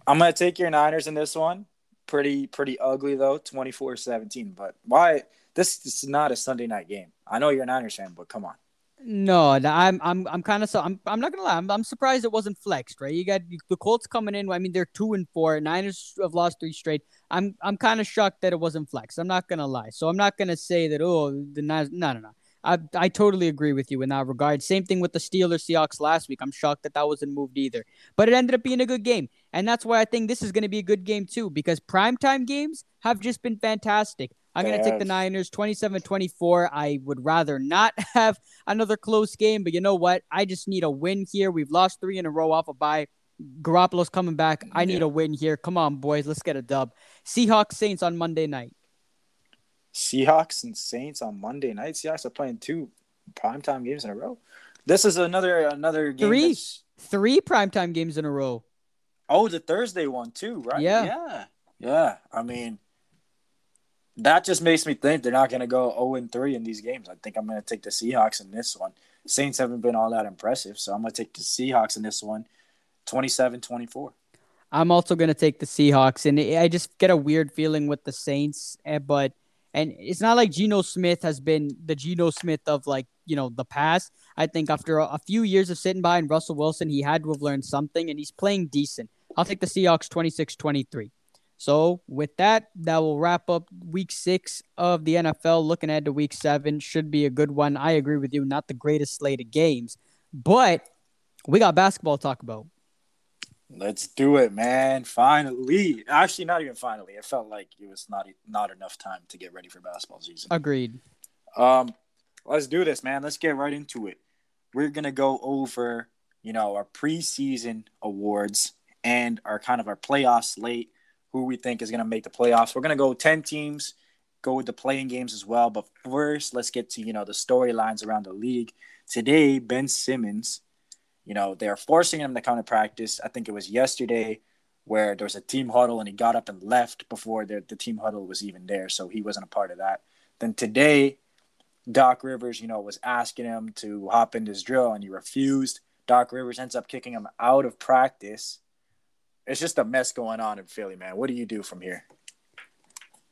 I'm gonna take your Niners in this one. Pretty pretty ugly though, 24-17. But why this, this is not a Sunday night game. I know you're a Niners fan, but come on. No, I'm I'm I'm kind of so I'm I'm not gonna lie. I'm, I'm surprised it wasn't flexed, right? You got the Colts coming in. I mean, they're two and four. Niners have lost three straight. I'm I'm kind of shocked that it wasn't flexed. I'm not gonna lie. So I'm not gonna say that. Oh, the Niners. No, no, no. I, I totally agree with you in that regard. Same thing with the Steelers Seahawks last week. I'm shocked that that wasn't moved either. But it ended up being a good game. And that's why I think this is going to be a good game too, because primetime games have just been fantastic. I'm going to take the Niners 27 24. I would rather not have another close game, but you know what? I just need a win here. We've lost three in a row off a bye. Garoppolo's coming back. I need Yeah. a win here. Come on, boys. Let's get a dub. Seahawks Saints on Monday night. Seahawks and Saints on Monday night. Seahawks are playing two primetime games in a row. This is another another game. Three. that's- Three primetime games in a row. Oh, the Thursday one too, right? Yeah. yeah, yeah. I mean, that just makes me think they're not going to go zero and three in these games. I think I'm going to take the Seahawks in this one. Saints haven't been all that impressive, so I'm going to take the Seahawks in this one, 27-24. I'm also going to take the Seahawks, and I just get a weird feeling with the Saints. eh, But and it's not like Geno Smith has been the Geno Smith of like you know the past. I think after a, a few years of sitting by and Russell Wilson, he had to have learned something, and he's playing decent. I'll take the Seahawks 26-23. So with that, that will wrap up Week Six of the NFL. Looking ahead to Week Seven, should be a good one. I agree with you. Not the greatest slate of games, but we got basketball to talk about. Let's do it, man. Finally. Actually, not even finally. It felt like it was not not enough time to get ready for basketball season. Agreed. Um, let's do this, man. Let's get right into it. We're gonna go over, you know, our preseason awards and our kind of our playoff slate. Who we think is gonna make the playoffs. We're gonna go ten teams, go with the playing games as well. But first, let's get to you know the storylines around the league. Today, Ben Simmons, you know, they're forcing him to come to practice. I think it was yesterday where there was a team huddle and he got up and left before the, the team huddle was even there, so he wasn't a part of that. Then today, Doc Rivers, you know, was asking him to hop in his drill and he refused. Doc Rivers ends up kicking him out of practice. It's just a mess going on in Philly, man. What do you do from here?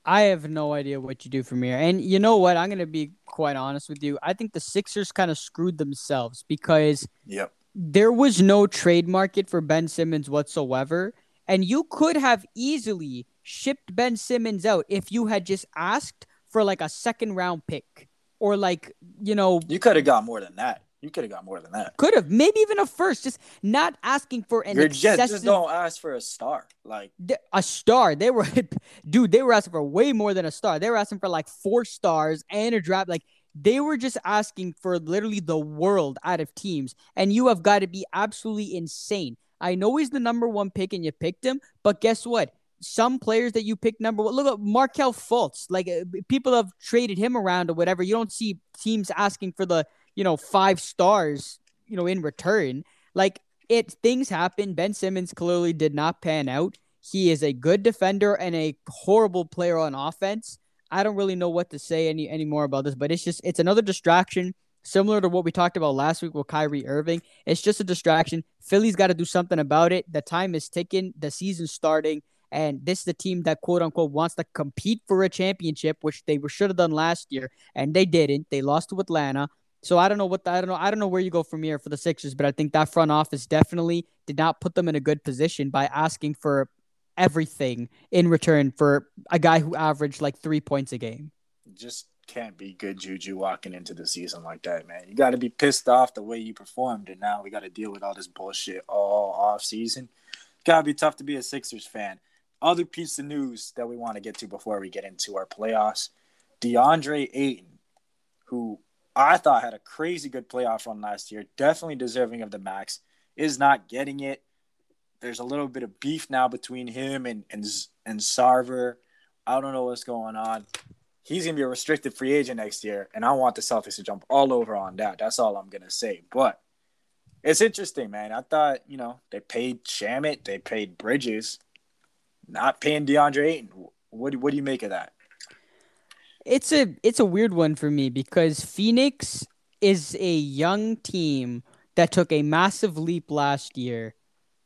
I have no idea what you do from here. And you know what? I'm going to be quite honest with you. I think the Sixers kind of screwed themselves because Yep. There was no trade market for Ben Simmons whatsoever. And you could have easily shipped Ben Simmons out if you had just asked for like a second round pick or like, you know, You could have got more than that. You could have got more than that. could have maybe even a first, just not asking for an You're just, just don't ask for a star. Like a star. They were, dude, they were asking for way more than a star. They were asking for like four stars and a draft. Like they were just asking for literally the world out of teams. And you have got to be absolutely insane. I know he's the number one pick and you picked him, but guess what? Some players that you picked number one, look at Markelle Fultz. Like uh, people have traded him around or whatever. You don't see teams asking for the, you know, five stars, you know, in return. Like it, things happen. Ben Simmons clearly did not pan out. He is a good defender and a horrible player on offense. I don't really know what to say any anymore about this, but it's just it's another distraction, similar to what we talked about last week with Kyrie Irving. It's just a distraction. Philly's got to do something about it. The time is ticking. The season's starting, and this is the team that quote unquote wants to compete for a championship, which they should have done last year, and they didn't. They lost to Atlanta. So I don't know what the, I don't know I don't know where you go from here for the Sixers, but I think that front office definitely did not put them in a good position by asking for everything in return for a guy who averaged like three points a game. just can't be good juju walking into the season like that, man. You got to be pissed off the way you performed, and now we got to deal with all this bullshit all off season. Got to be tough to be a Sixers fan. Other piece of news that we want to get to before we get into our playoffs: DeAndre Ayton, who I thought had a crazy good playoff run last year, definitely deserving of the max, is not getting it. There's a little bit of beef now between him and and and Sarver. I don't know what's going on he's gonna be a restricted free agent next year, and I want the Celtics to jump all over on that. That's all I'm gonna say. But it's interesting, man. I thought you know they paid Shamet, they paid Bridges, not paying DeAndre Ayton. What what do you make of that? It's a it's a weird one for me because Phoenix is a young team that took a massive leap last year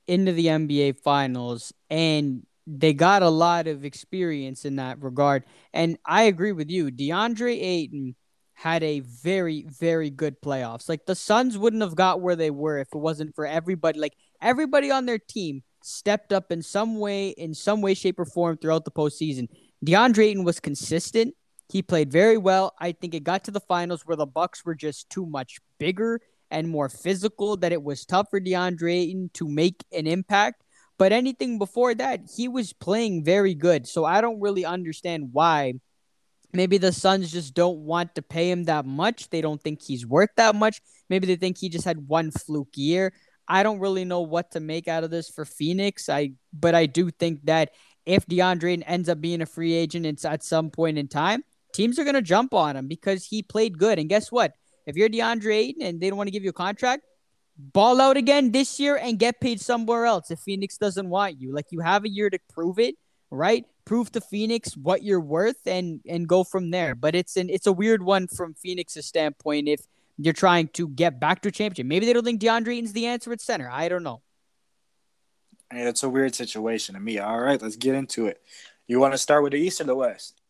into the NBA finals and they got a lot of experience in that regard. And I agree with you. DeAndre Ayton had a very, very good playoffs. Like the Suns wouldn't have got where they were if it wasn't for everybody. Like everybody on their team stepped up in some way, in some way, shape, or form throughout the postseason. DeAndre Ayton was consistent. He played very well. I think it got to the finals where the Bucks were just too much bigger and more physical that it was tough for DeAndre Ayton to make an impact. But anything before that, he was playing very good. So I don't really understand why. Maybe the Suns just don't want to pay him that much. They don't think he's worth that much. Maybe they think he just had one fluke year. I don't really know what to make out of this for Phoenix. I but I do think that if DeAndre ends up being a free agent at some point in time, teams are gonna jump on him because he played good. And guess what? If you're DeAndre Ayton and they don't want to give you a contract, ball out again this year and get paid somewhere else if Phoenix doesn't want you. Like you have a year to prove it, right? Prove to Phoenix what you're worth and and go from there. But it's an it's a weird one from Phoenix's standpoint if you're trying to get back to a championship. Maybe they don't think DeAndre Ayton's the answer at center. I don't know. Yeah, it's a weird situation to me. All right, let's get into it. You want to start with the East or the West?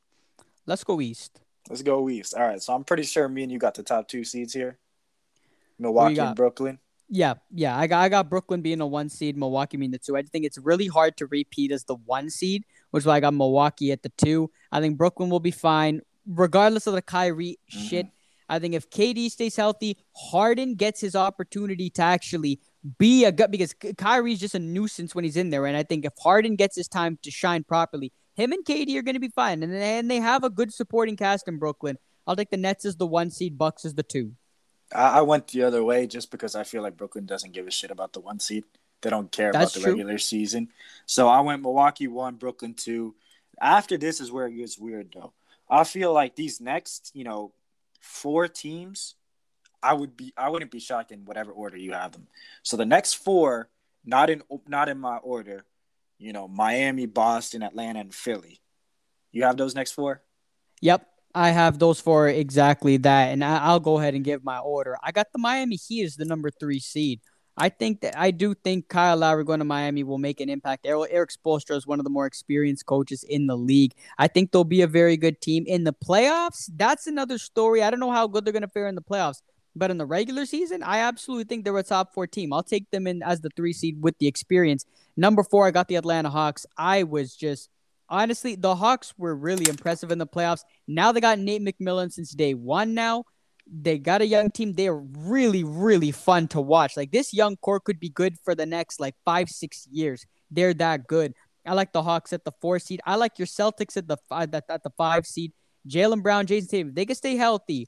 Let's go East. Let's go East. All right, so I'm pretty sure me and you got the top two seeds here. Milwaukee and Brooklyn. Yeah, yeah. I got I got Brooklyn being a one seed, Milwaukee being the two. I think it's really hard to repeat as the one seed, which is why I got Milwaukee at the two. I think Brooklyn will be fine, regardless of the Kyrie mm-hmm. shit. I think if KD stays healthy, Harden gets his opportunity to actually be a gut because Kyrie's just a nuisance when he's in there. And I think if Harden gets his time to shine properly, him and KD are going to be fine. And, and they have a good supporting cast in Brooklyn. I'll take the Nets as the one seed, Bucks as the two. I, went the other way just because I feel like Brooklyn doesn't give a shit about the one seed. They don't care That's about the true. regular season. So I went Milwaukee one, Brooklyn two. After this is where it gets weird though. I feel like these next, you know, four teams, I would be I wouldn't be shocked in whatever order you have them. So the next four, not in not in my order, you know, Miami, Boston, Atlanta, and Philly. You have those next four? Yep. I have those four exactly that, and I, will go ahead and give my order. I got the Miami Heat as the number three seed. I think that I do think Kyle Lowry going to Miami will make an impact. Erik Spoelstra is one of the more experienced coaches in the league. I think they'll be a very good team in the playoffs. That's another story. I don't know how good they're going to fare in the playoffs, but in the regular season, I absolutely think they're a top four team. I'll take them in as the three seed with the experience. Number four, I got the Atlanta Hawks. I was just honestly, the Hawks were really impressive in the playoffs. Now they got Nate McMillan since day one. Now they got a young team. They are really, really fun to watch. Like this young core could be good for the next like five, six years. They're that good. I like the Hawks at the four seed. I like your Celtics at the five at, at the five seed. Jaylen Brown, Jayson Tatum, they can stay healthy.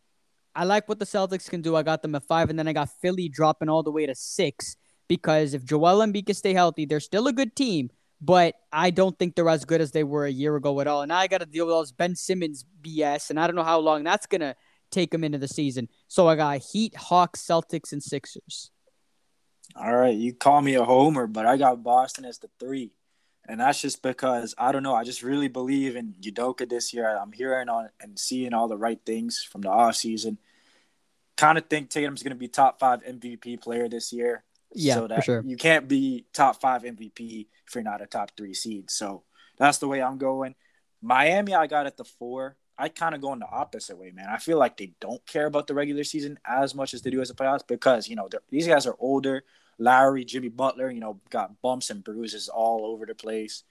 I like what the Celtics can do. I got them at five, and then I got Philly dropping all the way to six because if Joel Embiid can stay healthy, they're still a good team. But I don't think they're as good as they were a year ago at all. And I got to deal with all this Ben Simmons BS, and I don't know how long that's gonna take them into the season. So I got Heat, Hawks, Celtics, and Sixers. All right, you call me a homer, but I got Boston as the three. And that's just because I don't know. I just really believe in Udoka this year. I'm hearing on and seeing all the right things from the off season. Kind of think Tatum's going to be top five MVP player this year. Yeah, so that sure. You can't be top five MVP if you're not a top three seed. So that's the way I'm going. Miami, I got at the four. I kind of go in the opposite way, man. I feel like they don't care about the regular season as much as they do as the playoffs because you know these guys are older. Lowry, Jimmy Butler, you know, got bumps and bruises all over the place.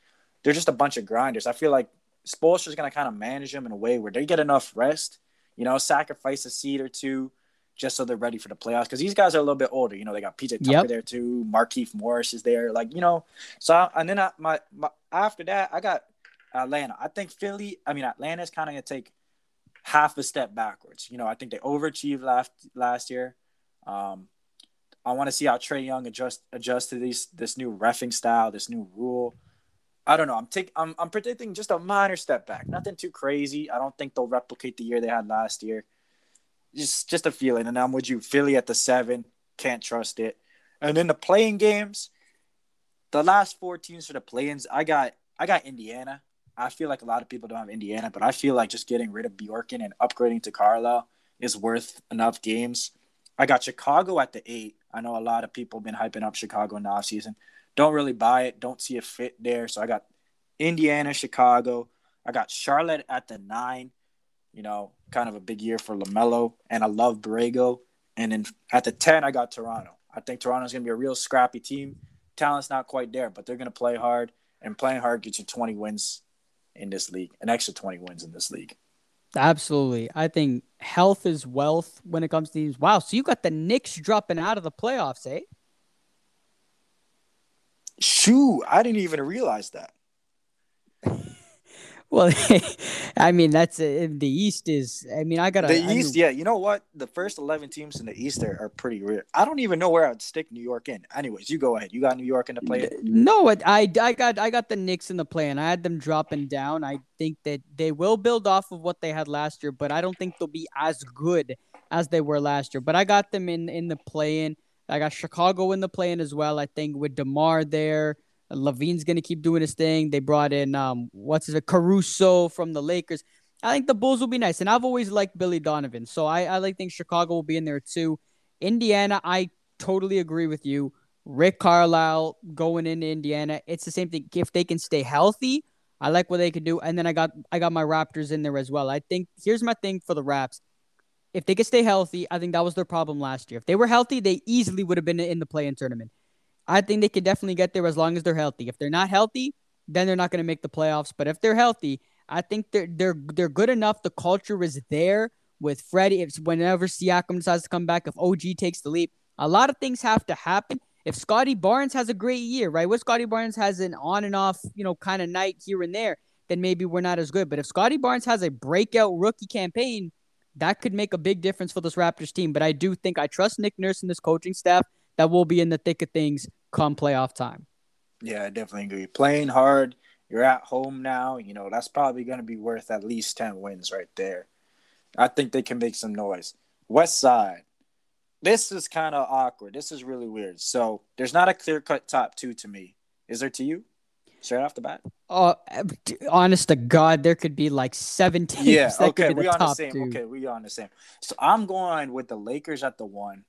They're just a bunch of grinders. I feel like Spoelstra's gonna kind of manage them in a way where they get enough rest. You know, sacrifice a seed or two just so they're ready for the playoffs. Because these guys are a little bit older. You know, they got PJ Tucker yep. there too. Markieff Morris is there. Like you know, so and then I, my, my after that I got Atlanta. I think Philly, I mean Atlanta's kind of gonna take half a step backwards. You know, I think they overachieved last last year. Um, I want to see how Trae Young adjust adjust to these this new refing style, this new rule. I don't know. I'm take I'm I'm predicting just a minor step back. Nothing too crazy. I don't think they'll replicate the year they had last year. Just just a feeling. And I'm with you. Philly at the seven. Can't trust it. And then the playing games, the last four teams for the play-ins, I got I got Indiana. I feel like a lot of people don't have Indiana, but I feel like just getting rid of Bjorkgren and upgrading to Carlisle is worth enough games. I got Chicago at the eight. I know a lot of people have been hyping up Chicago in the offseason. Don't really buy it. Don't see a fit there. So I got Indiana, Chicago. I got Charlotte at the nine. You know, kind of a big year for LaMelo. And I love Borrego. And then at the 10, I got Toronto. I think Toronto's going to be a real scrappy team. Talent's not quite there, but they're going to play hard. And playing hard gets you 20 wins in this league, an extra 20 wins in this league. Absolutely. I think health is wealth when it comes to these. Wow. So you got the Knicks dropping out of the playoffs, eh? Shoo. I didn't even realize that. Well, I mean that's uh, the East is. I mean, I got the East. yeah, you know what? The first eleven teams in the East are, are pretty rare. I don't even know where I'd stick New York in. Anyways, you go ahead. You got New York in the play. No, I I got I got the Knicks in the play, and I had them dropping down. I think that they will build off of what they had last year, but I don't think they'll be as good as they were last year. But I got them in in the play in. I got Chicago in the play in as well. I think with Demar there. LaVine's gonna keep doing his thing. They brought in um what's his Caruso from the Lakers. I think the Bulls will be nice, and I've always liked Billy Donovan, so I I like think Chicago will be in there too. Indiana, I totally agree with you. Rick Carlisle going into Indiana, it's the same thing. If they can stay healthy, I like what they can do. And then I got I got my Raptors in there as well. I think here's my thing for the Raps. If they could stay healthy, I think that was their problem last year. If they were healthy, they easily would have been in the play-in tournament. I think they could definitely get there as long as they're healthy. If they're not healthy, then they're not going to make the playoffs. But if they're healthy, I think they're they're they're good enough. The culture is there with Freddie. If whenever Siakam decides to come back, if OG takes the leap, a lot of things have to happen. If Scottie Barnes has a great year, right? What Scottie Barnes has an on and off, you know, kind of night here and there, then maybe we're not as good. But if Scottie Barnes has a breakout rookie campaign, that could make a big difference for this Raptors team. But I do think I trust Nick Nurse and this coaching staff that will be in the thick of things come playoff time. Yeah, I definitely agree. Playing hard, you're at home now. You know that's probably going to be worth at least ten wins right there. I think they can make some noise. West Side, this is kind of awkward. This is really weird. So there's not a clear cut top two to me. Is there to you? Straight off the bat. Uh, honest to God, there could be like seven teams. Yeah. okay. We on the same. Two. Okay, we on the same. So I'm going with the Lakers at the one.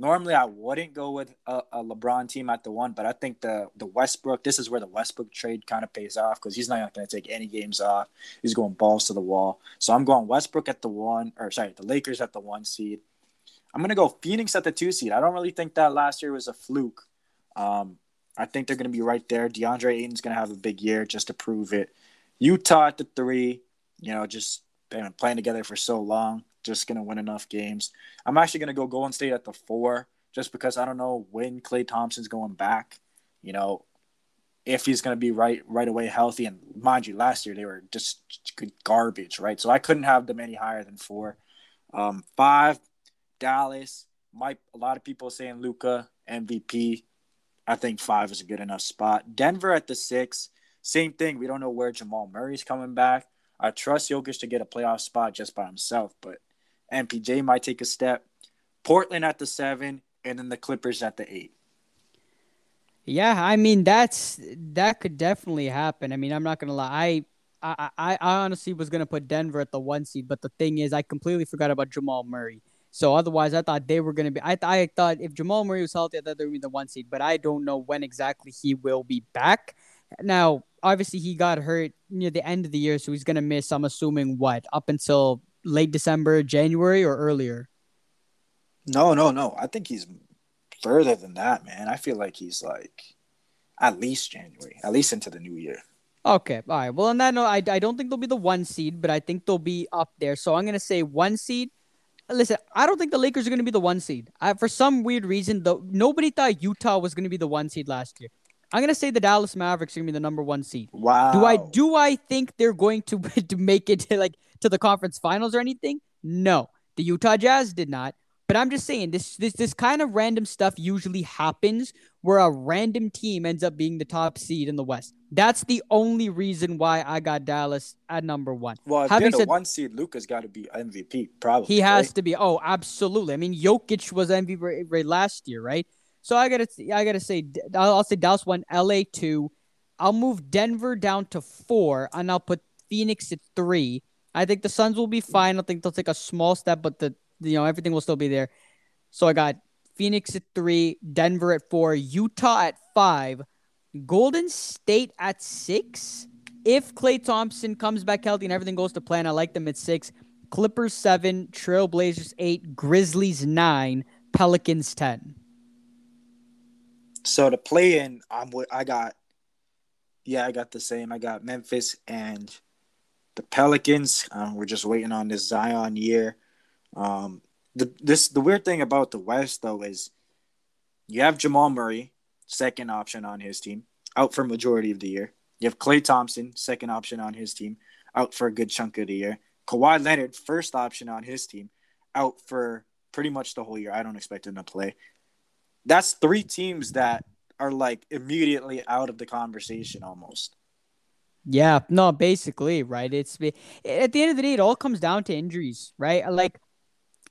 Normally, I wouldn't go with a, a, LeBron team at the one, but I think the the Westbrook. This is where the Westbrook trade kind of pays off because he's not going to take any games off. He's going balls to the wall. So I'm going Westbrook at the one, or sorry, the Lakers at the one seed. I'm going to go Phoenix at the two seed. I don't really think that last year was a fluke. Um, I think they're going to be right there. DeAndre Ayton's going to have a big year just to prove it. Utah at the three. You know, just been playing together for so long just going to win enough games. I'm actually going to go Golden State at the four just because I don't know when Klay Thompson's going back. You know, if he's going to be right right away healthy. And mind you, last year they were just garbage, right? So I couldn't have them any higher than four. Um, five, Dallas. Might a lot of people saying Luka MVP. I think five is a good enough spot. Denver at the six. Same thing. We don't know where Jamal Murray's coming back. I trust Jokic to get a playoff spot just by himself, but MPJ might take a step. Portland at the seven, and then the Clippers at the eight. Yeah, I mean that's that could definitely happen. I mean, I'm not gonna lie. I I, I honestly was gonna put Denver at the one seed, but the thing is, I completely forgot about Jamal Murray. So otherwise, I thought they were gonna be. I I thought if Jamal Murray was healthy, I thought they would be the one seed. But I don't know when exactly he will be back. Now, obviously, he got hurt near the end of the year, so he's gonna miss. I'm assuming what up until late December, January, or earlier? No, no, no. I think he's further than that, man. I feel like he's like at least January, at least into the new year. Okay, all right. Well, on that note, I, I don't think they'll be the one seed, but I think they'll be up there. So I'm gonna say one seed. Listen, I don't think the Lakers are gonna be the one seed. I, for some weird reason, though, nobody thought Utah was gonna be the one seed last year. I'm gonna say the Dallas Mavericks are gonna be the number one seed. Wow. Do I do I think they're going to to make it to like to the conference finals or anything? No. The Utah Jazz did not. But I'm just saying this this this kind of random stuff usually happens where a random team ends up being the top seed in the West. That's the only reason why I got Dallas at number one. Well, if Having said, one seed, Luka's got to be MVP, probably. He has right? to be. Oh, absolutely. I mean, Jokic was MVP last year, right? So I gotta I gotta say I'll say Dallas one, LA two. I'll move Denver down to four, and I'll put Phoenix at three. I think the Suns will be fine. I think they'll take a small step, but the you know everything will still be there. So I got Phoenix at three, Denver at four, Utah at five, Golden State at six. If Klay Thompson comes back healthy and everything goes to plan, I like them at six. Clippers seven, Trailblazers eight, Grizzlies nine, Pelicans ten. So to play in, I'm I got, yeah, I got the same. I got Memphis and the Pelicans. Um, we're just waiting on this Zion year. Um, the this the weird thing about the West though is you have Jamal Murray, second option on his team, out for majority of the year. You have Klay Thompson, second option on his team, out for a good chunk of the year. Kawhi Leonard, first option on his team, out for pretty much the whole year. I don't expect him to play. That's three teams that are like immediately out of the conversation almost. Yeah, no, basically, right? It's at the end of the day, it all comes down to injuries, right? Uh, like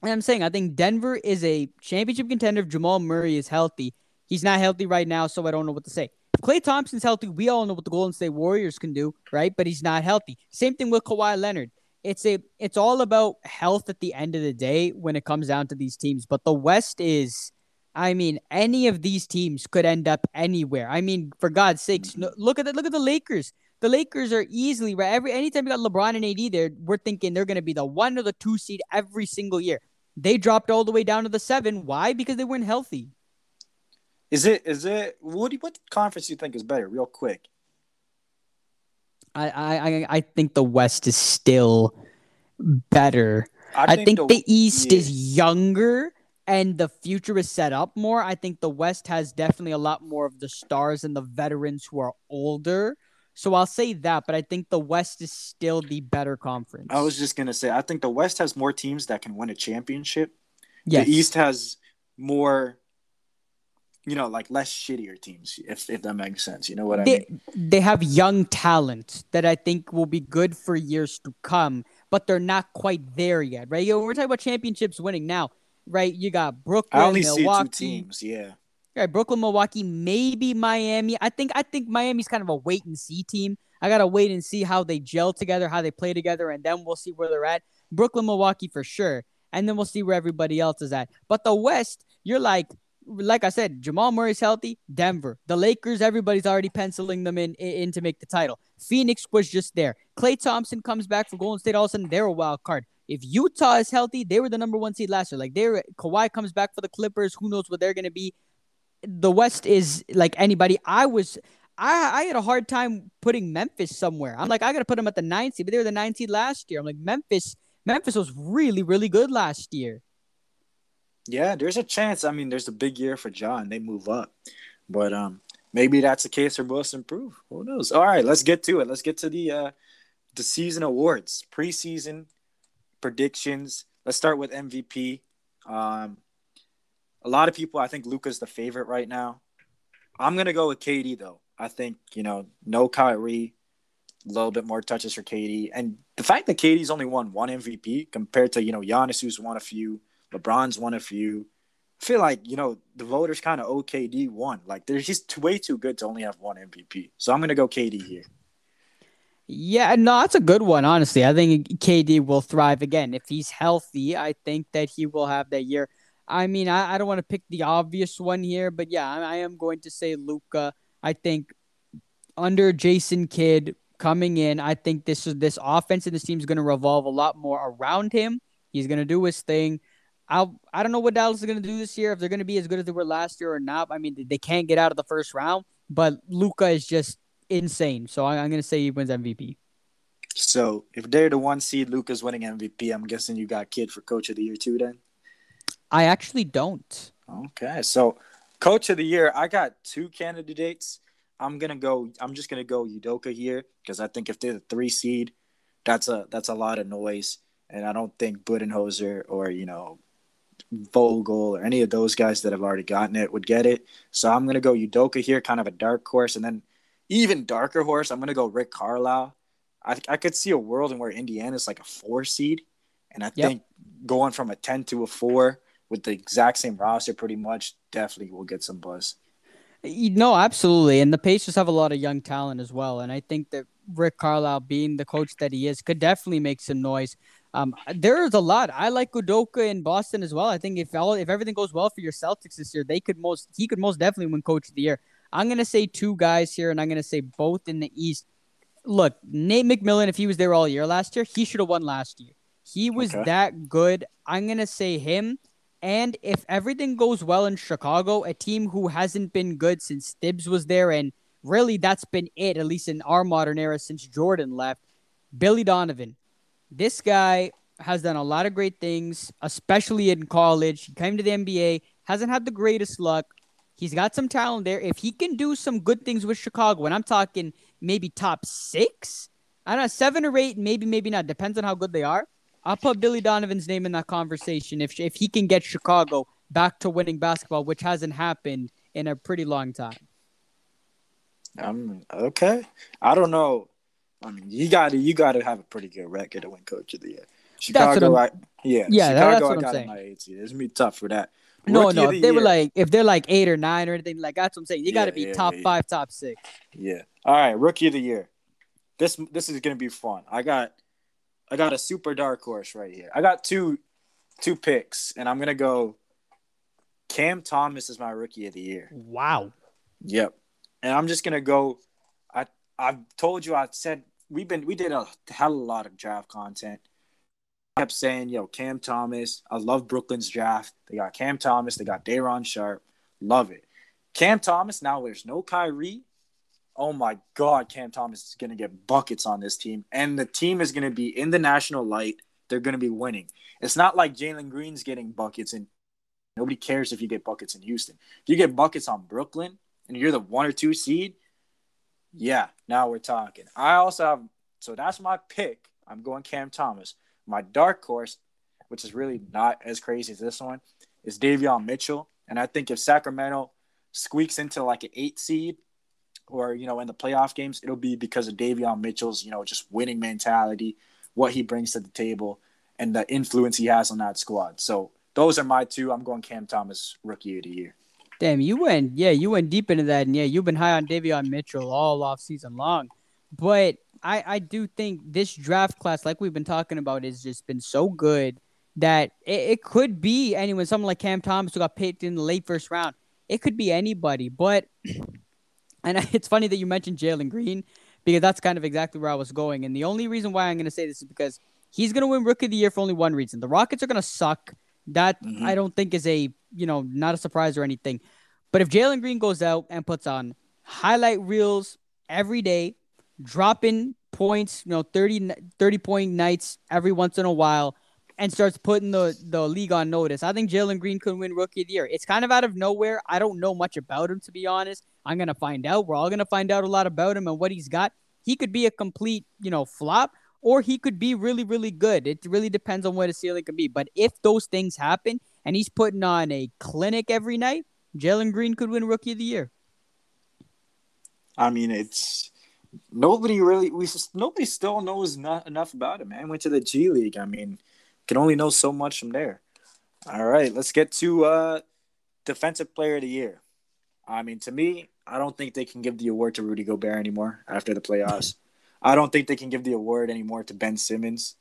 I'm saying, I think Denver is a championship contender if Jamal Murray is healthy. He's not healthy right now, so I don't know what to say. If Klay Thompson's healthy, we all know what the Golden State Warriors can do, right? But he's not healthy. Same thing with Kawhi Leonard. It's a it's all about health at the end of the day when it comes down to these teams. But the West is I mean, any of these teams could end up anywhere. I mean, for God's sakes, look at the look at the Lakers. The Lakers are easily right. Every anytime you got LeBron and AD there, we're thinking they're going to be the one or the two seed every single year. They dropped all the way down to the seven. Why? Because they weren't healthy. Is it? Is it? What? What conference do you think is better? Real quick. I I I think the West is still better. I think, I think the, the, East yeah. is younger and the future is set up more. I think the West has definitely a lot more of the stars and the veterans who are older. So I'll say that, but I think the West is still the better conference. I was just gonna say I think the West has more teams that can win a championship. Yes. The East has more, you know, like less shittier teams, if if that makes sense. You know what they, I mean? They have young talent that I think will be good for years to come, but they're not quite there yet, right? You know, we're talking about championships winning now, right? You got Brooklyn, I only Milwaukee, see two teams, yeah. Right, Brooklyn, Milwaukee, maybe Miami. I think I think Miami's kind of a wait and see team. I gotta wait and see how they gel together, how they play together, and then we'll see where they're at. Brooklyn, Milwaukee for sure, and then we'll see where everybody else is at. But the West, you're like, like I said, Jamal Murray's healthy. Denver, the Lakers, everybody's already penciling them in, in, to make the title. Phoenix was just there. Klay Thompson comes back for Golden State. All of a sudden, they're a wild card. If Utah is healthy, they were the number one seed last year. Like they're Kawhi comes back for the Clippers. Who knows what they're gonna be? The West is like anybody. I was I I had a hard time putting Memphis somewhere. I'm like I gotta put them at the ninth seed, but they were the ninth seed last year. I'm like Memphis. Memphis was really really good last year. Yeah, there's a chance. I mean, there's a big year for John. They move up, but um, maybe that's the case for most improve. Who knows? All right, let's get to it. Let's get to the uh, the season awards, preseason predictions. Let's start with MVP. Um, a lot of people, I think Luka's the favorite right now. I'm gonna go with KD though. I think you know, no Kyrie, a little bit more touches for KD, and the fact that KD's only won one MVP compared to you know Giannis who's won a few, LeBron's won a few. I feel like you know the voters kind of OKD KD one. Like they're just way too good to only have one MVP. So I'm gonna go KD here. Yeah, no, that's a good one. Honestly, I think KD will thrive again if he's healthy. I think that he will have that year. I mean, I, I don't want to pick the obvious one here, but yeah, I, I am going to say Luka. I think under Jason Kidd coming in, I think this is this offense and this team is going to revolve a lot more around him. He's going to do his thing. I I don't know what Dallas is going to do this year. If they're going to be as good as they were last year or not. I mean, they can't get out of the first round, but Luka is just insane. So I, I'm going to say he wins MVP. So if they're the one seed, Luka's winning MVP. I'm guessing you got Kidd for Coach of the Year too. Then I actually don't. Okay, so coach of the year, I got two candidates. I'm gonna go. I'm just gonna go Udoka here because I think if they're the three seed, that's a that's a lot of noise, and I don't think Budenholzer or you know Vogel or any of those guys that have already gotten it would get it. So I'm gonna go Udoka here, kind of a dark horse, and then even darker horse. I'm gonna go Rick Carlisle. I I could see a world in where Indiana's like a four seed, and I yep. think going from a ten to a four with the exact same roster, pretty much, definitely will get some buzz. No, absolutely. And the Pacers have a lot of young talent as well. And I think that Rick Carlisle, being the coach that he is, could definitely make some noise. Um, there's a lot. I like Udoka in Boston as well. I think if all if everything goes well for your Celtics this year, they could most he could most definitely win Coach of the Year. I'm gonna say two guys here, and I'm gonna say both in the East. Look, Nate McMillan, if he was there all year last year, he should have won last year. He was okay. that good. I'm gonna say him. And if everything goes well in Chicago, a team who hasn't been good since Thibs was there, and really that's been it, at least in our modern era since Jordan left, Billy Donovan. This guy has done a lot of great things, especially in college. He came to the NBA, hasn't had the greatest luck. He's got some talent there. If he can do some good things with Chicago, and I'm talking maybe top six. I don't know, seven or eight, maybe, maybe not. Depends on how good they are. I'll put Billy Donovan's name in that conversation if if he can get Chicago back to winning basketball, which hasn't happened in a pretty long time. Um. Okay. I don't know. I mean, you got to you got to have a pretty good record to win Coach of the Year. Chicago, I, yeah, yeah, Chicago, that's what I I'm got saying. my eight seed. It's gonna be tough for that. No, Rookie no. If the they were like if they're like eight or nine or anything like that's what I'm saying. You got to be yeah, top yeah. five, top six. Yeah. All right, rookie of the year. This this is gonna be fun. I got I got a super dark horse right here. I got two two picks, and I'm gonna go. Cam Thomas is my rookie of the year. Wow. Yep. And I'm just gonna go. I I've told you. I said we've been we did a hell of a lot of draft content. I kept saying, yo, Cam Thomas. I love Brooklyn's draft. They got Cam Thomas. They got Day'Ron Sharpe. Love it. Cam Thomas. Now there's no Kyrie. Oh my God, Cam Thomas is gonna get buckets on this team, and the team is gonna be in the national light. They're gonna be winning. It's not like Jalen Green's getting buckets and nobody cares if you get buckets in Houston. If you get buckets on Brooklyn and you're the one or two seed, yeah, now we're talking. I also have so that's my pick. I'm going Cam Thomas. My dark horse, which is really not as crazy as this one, is Davion Mitchell. And I think if Sacramento squeaks into like an eight seed or, you know, in the playoff games, it'll be because of Davion Mitchell's, you know, just winning mentality, what he brings to the table, and the influence he has on that squad. So those are my two. I'm going Cam Thomas rookie of the year. Damn, you went yeah, you went deep into that, and yeah, you've been high on Davion Mitchell all off season long. But I I do think this draft class, like we've been talking about, has just been so good that it, it could be anyone. Someone like Cam Thomas who got picked in the late first round. It could be anybody. But and it's funny that you mentioned Jalen Green because that's kind of exactly where I was going. And the only reason why I'm going to say this is because he's going to win Rookie of the Year for only one reason: the Rockets are going to suck. That Mhm. I don't think is a you know not a surprise or anything. But if Jalen Green goes out and puts on highlight reels every day, dropping points, you know, 30, 30 point nights every once in a while, and starts putting the, the league on notice, I think Jalen Green could win Rookie of the Year. It's kind of out of nowhere. I don't know much about him, to be honest. I'm going to find out. We're all going to find out a lot about him and what he's got. He could be a complete, you know, flop, or he could be really, really good. It really depends on what his ceiling can be. But if those things happen and he's putting on a clinic every night, Jalen Green could win Rookie of the Year. I mean, it's nobody really. We nobody still knows not enough about him. Man, went to the G League. I mean, can only know so much from there. All right, let's get to uh, defensive player of the year. I mean, to me, I don't think they can give the award to Rudy Gobert anymore after the playoffs. I don't think they can give the award anymore to Ben Simmons.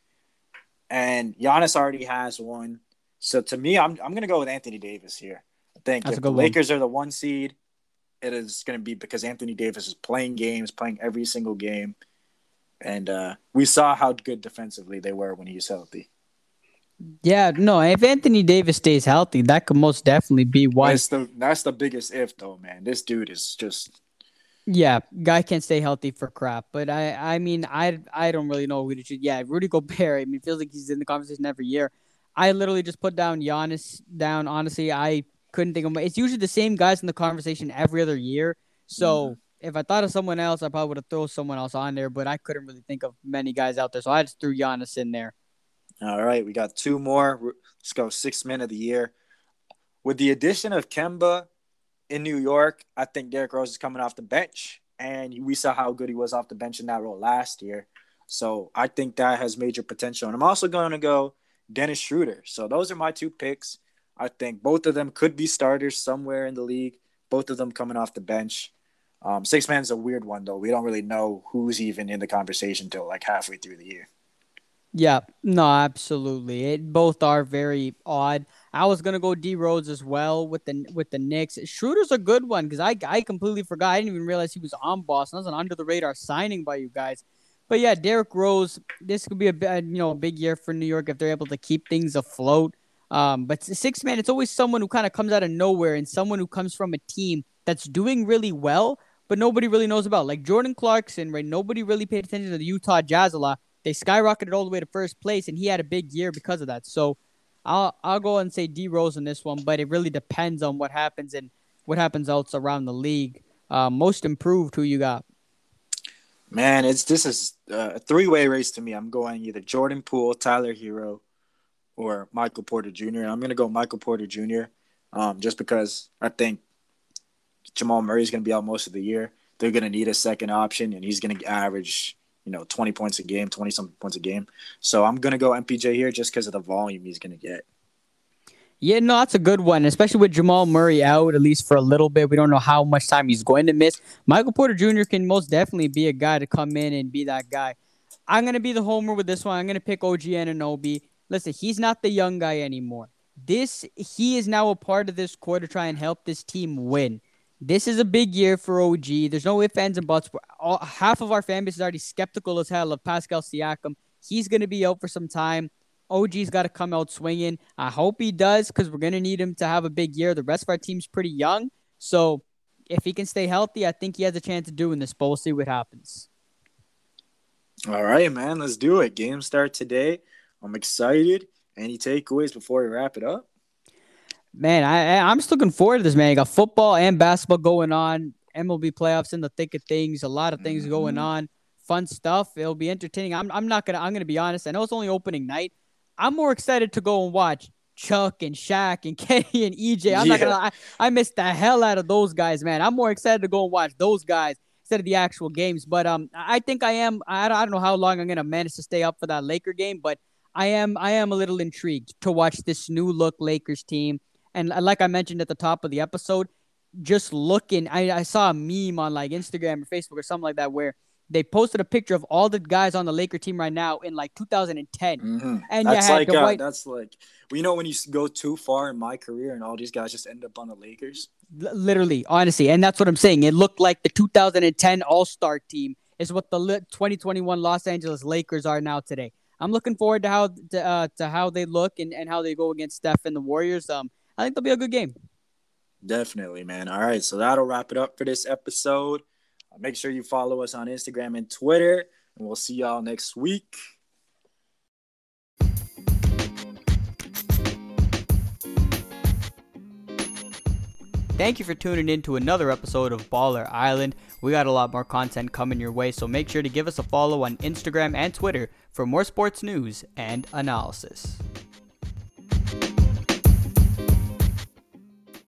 And Giannis already has one. So to me, I'm I'm gonna go with Anthony Davis here. I think That's if the good one. Lakers are the one seed, it is gonna be because Anthony Davis is playing games, playing every single game. And uh, we saw how good defensively they were when he was healthy. Yeah, no, if Anthony Davis stays healthy, that could most definitely be why. That's the that's the biggest if though, man. This dude is just Yeah, guy can't stay healthy for crap. But I, I mean, I, I don't really know who to choose. Yeah, Rudy Gobert. I mean, it feels like he's in the conversation every year. I literally just put down Giannis down. Honestly, I couldn't think of. It's usually the same guys in the conversation every other year. So mm-hmm. if I thought of someone else, I probably would have thrown someone else on there. But I couldn't really think of many guys out there, so I just threw Giannis in there. All right, we got two more. Let's go six men of the year. With the addition of Kemba in New York, I think Derrick Rose is coming off the bench, and we saw how good he was off the bench in that role last year. So I think that has major potential. And I'm also going to go Dennis Schroeder. So those are my two picks. I think both of them could be starters somewhere in the league. Both of them coming off the bench. Um, six man's a weird one though. We don't really know who's even in the conversation till like halfway through the year. Yeah, no, absolutely. It both are very odd. I was gonna go D Rose as well with the with the Knicks. Schroeder's a good one because I I completely forgot. I didn't even realize he was on Boston. That was an under the radar signing by you guys. But yeah, Derrick Rose. This could be a you know a big year for New York if they're able to keep things afloat. Um, but six man, it's always someone who kind of comes out of nowhere and someone who comes from a team that's doing really well, but nobody really knows about. Like Jordan Clarkson, right? Nobody really paid attention to the Utah Jazz a lot they skyrocketed all the way to first place, and he had a big year because of that. So I'll I'll go and say D Rose in this one, but it really depends on what happens and what happens else around the league. Uh, most improved, who you got? Man, it's this is a three way race to me. I'm going either Jordan Poole, Tyler Herro, or Michael Porter Jr. I'm gonna go Michael Porter Jr. Um, just because I think Jamal Murray is gonna be out most of the year. They're gonna need a second option, and he's gonna average you know 20 points a game, 20 something points a game. So I'm gonna go MPJ here just because of the volume he's gonna get. Yeah, no, that's a good one, especially with Jamal Murray out at least for a little bit. We don't know how much time he's going to miss. Michael Porter Jr. can most definitely be a guy to come in and be that guy. I'm gonna be the homer with this one. I'm gonna pick OG Anunoby. Listen, he's not the young guy anymore. This he is now a part of this core to try and help this team win. This is a big year for OG. There's no ifs, ands, and buts. All, half of our fan base is already skeptical as hell of Pascal Siakam. He's going to be out for some time. OG's got to come out swinging. I hope he does because we're going to need him to have a big year. The rest of our team's pretty young. So if he can stay healthy, I think he has a chance of doing this, but we'll see what happens. All right, man. Let's do it. Game start today. I'm excited. Any takeaways before we wrap it up? Man, I, I'm just looking forward to this, man. You got football and basketball going on. MLB playoffs in the thick of things. A lot of things mm-hmm. going on. Fun stuff. It'll be entertaining. I'm, I'm not gonna. I'm gonna be honest. I know it's only opening night, I'm more excited to go and watch Chuck and Shaq and Kenny and EJ. I'm yeah. not gonna lie, I missed the hell out of those guys, man. I'm more excited to go and watch those guys instead of the actual games. But um, I think I am. I don't, I don't know how long I'm gonna manage to stay up for that Laker game, but I am. I am a little intrigued to watch this new look Lakers team. And like I mentioned at the top of the episode, just looking, I, I saw a meme on like Instagram or Facebook or something like that where they posted a picture of all the guys on the Laker team right now in like 2010, mm-hmm. and that's like uh, that's like well, you know when you go too far in my career and all these guys just end up on the Lakers. L- literally, honestly, and that's what I'm saying. It looked like the 2010 All Star team is what the 2021 Los Angeles Lakers are now today. I'm looking forward to how to, uh, to how they look and, and how they go against Steph and the Warriors. Um, I think they'll be a good game. Definitely, man. All right, so that'll wrap it up for this episode. Uh, make sure you follow us on Instagram and Twitter, and we'll see y'all next week. Thank you for tuning in to another episode of Baller Island. We got a lot more content coming your way, so make sure to give us a follow on Instagram and Twitter for more sports news and analysis.